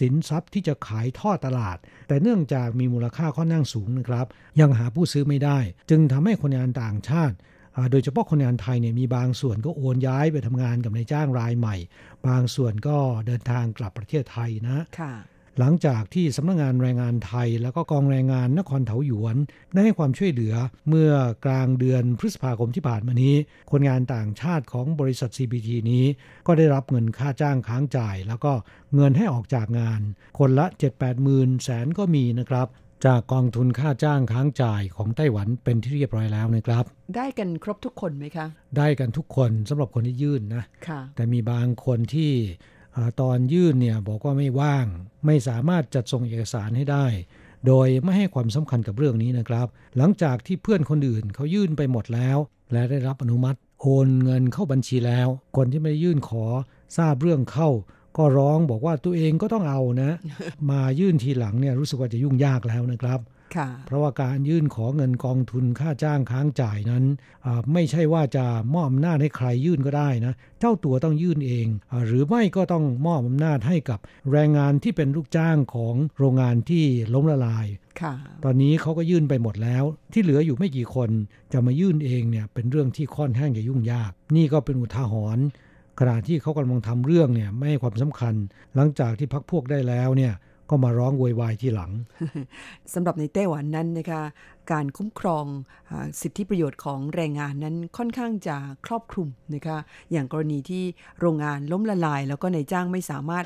S1: สินทรัพย์ที่จะขายทอดตลาด แต่เนื่องจากมีมูลค่าค่อนข้างสูงนะครับ ยังหาผู้ซื้อไม่ได้ จึงทำให้คนงานต่างชาติโดยเฉพาะคนงานไทยเนี่ยมีบางส่วนก็โอนย้ายไปทำงานกับนายจ้างรายใหม่ บางส่วนก็เดินทางกลับประเทศไทยนะ
S5: ค่ะ
S1: หลังจากที่สำนักงานแรงงานไทย แล้วก็กองแรงงานนครเถาหยวนได้ให้ความช่วยเหลือเมื่อกลางเดือนพฤษภาคมที่ผ่านมานี้ คนงานต่างชาติของบริษัท CBT นี้ ก็ได้รับเงินค่าจ้างค้างจ่าย แล้วก็เงินให้ออกจากงาน คนละ 7-8หมื่นแสนก็มีนะครับจากกองทุนค่าจ้างค้างจ่ายของไต้หวันเป็นที่เรียบร้อยแล้วนะครับ
S5: ได้กันครบทุกคนไหมคะ
S1: ได้กันทุกคนสำหรับคนที่ยื่นนะ
S5: ค่ะ
S1: แต่มีบางคนที่อ่า ตอนยื่นเนี่ยบอกว่าไม่ว่าง ไม่สามารถจัดส่งเอกสารให้ได้ โดยไม่ให้ความสำคัญกับเรื่องนี้นะครับ หลังจากที่เพื่อนคนอื่นเขายื่นไปหมดแล้ว และได้รับอนุมัติ โอนเงินเข้าบัญชีแล้ว คนที่ไม่ได้ยื่นขอทราบเรื่องเข้า ก็ร้องบอกว่าตัวเองก็ต้องเอานะ มายื่นทีหลังเนี่ยรู้สึกว่าจะยุ่งยากแล้วนะครับ เพราะว่าการยื่นขอเงินกองทุนค่าจ้างค้างจ่ายนั้นอ่าไม่ใช่ว่าจะมอบอำนาจให้ใครยื่นก็ได้นะ เจ้าตัวต้องยื่นเองอาหรือไม่ก็ต้องมอบอำนาจให้กับแรงงานที่เป็นลูกจ้างของโรงงานที่ล้มละลาย
S5: ค่ะ
S1: ตอนนี้เขาก็ยื่นไปหมดแล้ว ที่เหลืออยู่ไม่กี่คนจะมายื่นเองเนี่ยเป็นเรื่องที่ค่อนข้างจะยุ่งยาก นี่ก็เป็นอุทาหรณ์ขณะที่เขากำลังทำเรื่องเนี่ยไม่ให้ความสำคัญ หลังจากที่พักพวกได้แล้วเนี่ย ก็มาร้องโวยวายทีหลัง
S5: สำหรับในไต้หวันนั้นนะคะ การคุ้มครองอสิทธิประโยชน์ของแรงงานนั้นค่อนข้างจะครอบคลุมนะคะอย่างกรณีที่โรงงานล้มละลาย แล้วก็นายจ้างไม่สามารถ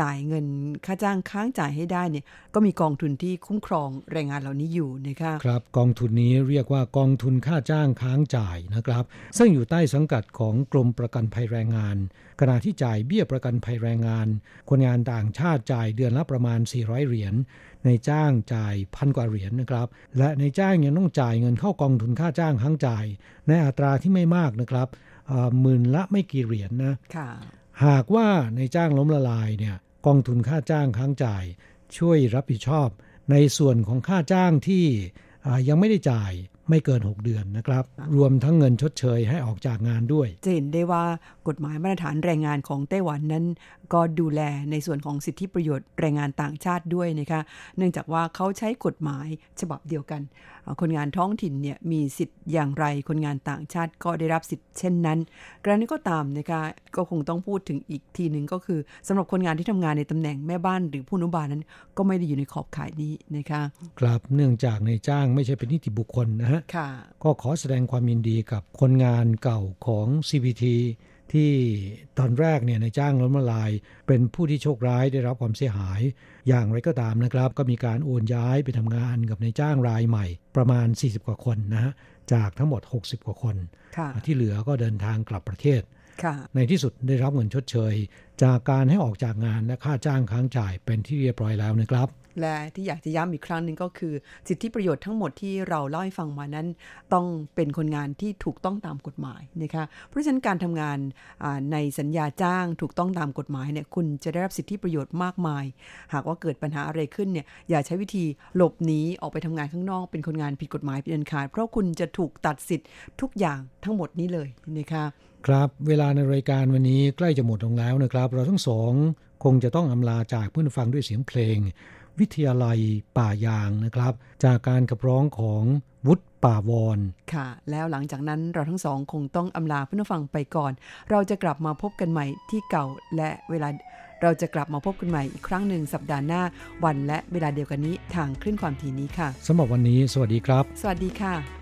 S5: จ่ายเงินค่าจ้างค้างจ่ายให้ได้เนี่ยก็มีกองทุนที่คุ้มครองแรงงานเหล่านี้อยู่นะคะ
S1: ครับกองทุนนี้เรียกว่ากองทุนค่าจ้างค้างจ่ายนะครับ ซึ่งอยู่ใต้สังกัดของกรมประกันภัยแรงงาน ขณะที่จ่ายเบี้ยประกันภัยแรงงาน คนงานต่างชาติจ่ายเดือนละประมาณ 400 เหรียญในจ้างจ่ายพันกว่าเหรียญนะครับ และในจ้างยังต้องจ่ายเงินเข้ากองทุนค่าจ้างค้างจ่าย ในอัตราที่ไม่มากนะครับเอ่อหมื่นละไม่กี่เหรียญนะ
S5: ค่ะ
S1: หากว่าในจ้างล้มละลายเนี่ยกองทุนค่าจ้างค้างจ่าย ช่วยรับผิดชอบ ในส่วนของค่าจ้างที่อ่ายังไม่ได้จ่าย ไม่เกิน 6 เดือนนะครับ รวมทั้งเงินชดเชยให้ออกจากงานด้วย
S14: จะเห็นได้ว่ากฎหมายมาตรฐานแรงงานของไต้หวันนั้น ก็ดูแลในส่วนของสิทธิประโยชน์แรงงานต่างชาติด้วยนะคะ เนื่องจากว่าเขาใช้กฎหมายฉบับเดียวกันคนงานท้องถิ่นเนี่ยมีสิทธิ์อย่างไร คนงานต่างชาติก็ได้รับสิทธิ์เช่นนั้น กรณีก็ตามนะคะก็คงต้องพูดถึงอีกทีหนึ่งก็คือสำหรับคนงานที่ทำงานในตำแหน่งแม่บ้านหรือผู้อนุบาลนั้น ก็ไม่ได้อยู่ในขอบข่ายนี้นะคะ
S1: ครับเนื่องจากในจ้างไม่ใช่เป็นนิติบุคคลนะฮะ
S14: ค่ะ
S1: ก็ขอแสดงความยินดีกับคนงานเก่าของ CPT ที่ตอนแรกเนี่ยในจ้างล้มละลาย เป็นผู้ที่โชคร้ายได้รับความเสียหาย อย่างไรก็ตามนะครับ ก็มีการโอนย้ายไปทำงานกับในจ้างรายใหม่ ประมาณ 40 กว่าคนนะฮะจากทั้งหมด 60 กว่าคน
S14: ค่ะ
S1: ที่เหลือก็เดินทางกลับประเทศ
S14: ค่ะ
S1: ในที่สุดได้รับเงินชดเชย จากการให้ออกจากงานและค่าจ้างค้างจ่ายเป็นที่เรียบร้อยแล้วนะครับ
S14: และที่อยากจะย้ำอีกครั้งหนึ่งก็คือ สิทธิประโยชน์ทั้งหมดที่เราเล่าให้ฟังมานั้น ต้องเป็นคนงานที่ถูกต้องตามกฎหมายนะคะเพราะฉะนั้นการทำงานในสัญญาจ้างถูกต้องตามกฎหมายเนี่ยคุณจะได้รับสิทธิประโยชน์มากมาย หากว่าเกิดปัญหาอะไรขึ้นเนี่ยอย่าใช้วิธีหลบหนีออกไปทำงานข้างนอก เป็นคนงานผิดกฎหมายเป็นอันขาดเพราะคุณจะถูกตัดสิทธิ์ทุกอย่างทั้งหมดนี้เลยนะคะ
S1: ครับเวลาในรายการวันนี้ใกล้จะหมดลงแล้วนะครับ เราทั้งสองคงจะต้องอำลาจากเพื่อนฟังด้วยเสียงเพลง วิทยาลัยป่ายางนะครับ จากการขับร้องของวุฒิป่าวอน
S14: ค่ะ แล้วหลังจากนั้นเราทั้งสองคงต้องอำลาเพื่อนฟังไปก่อน เราจะกลับมาพบกันใหม่ที่เก่าและเวลาเราจะกลับมาพบกันใหม่อีกครั้งหนึ่งสัปดาห์หน้า วันและเวลาเดียวกันนี้ทางคลื่นความถี่นี้ค่ะ
S1: สำหรับวันนี้ สวัสดีครับ
S14: สวัสดีค่ะ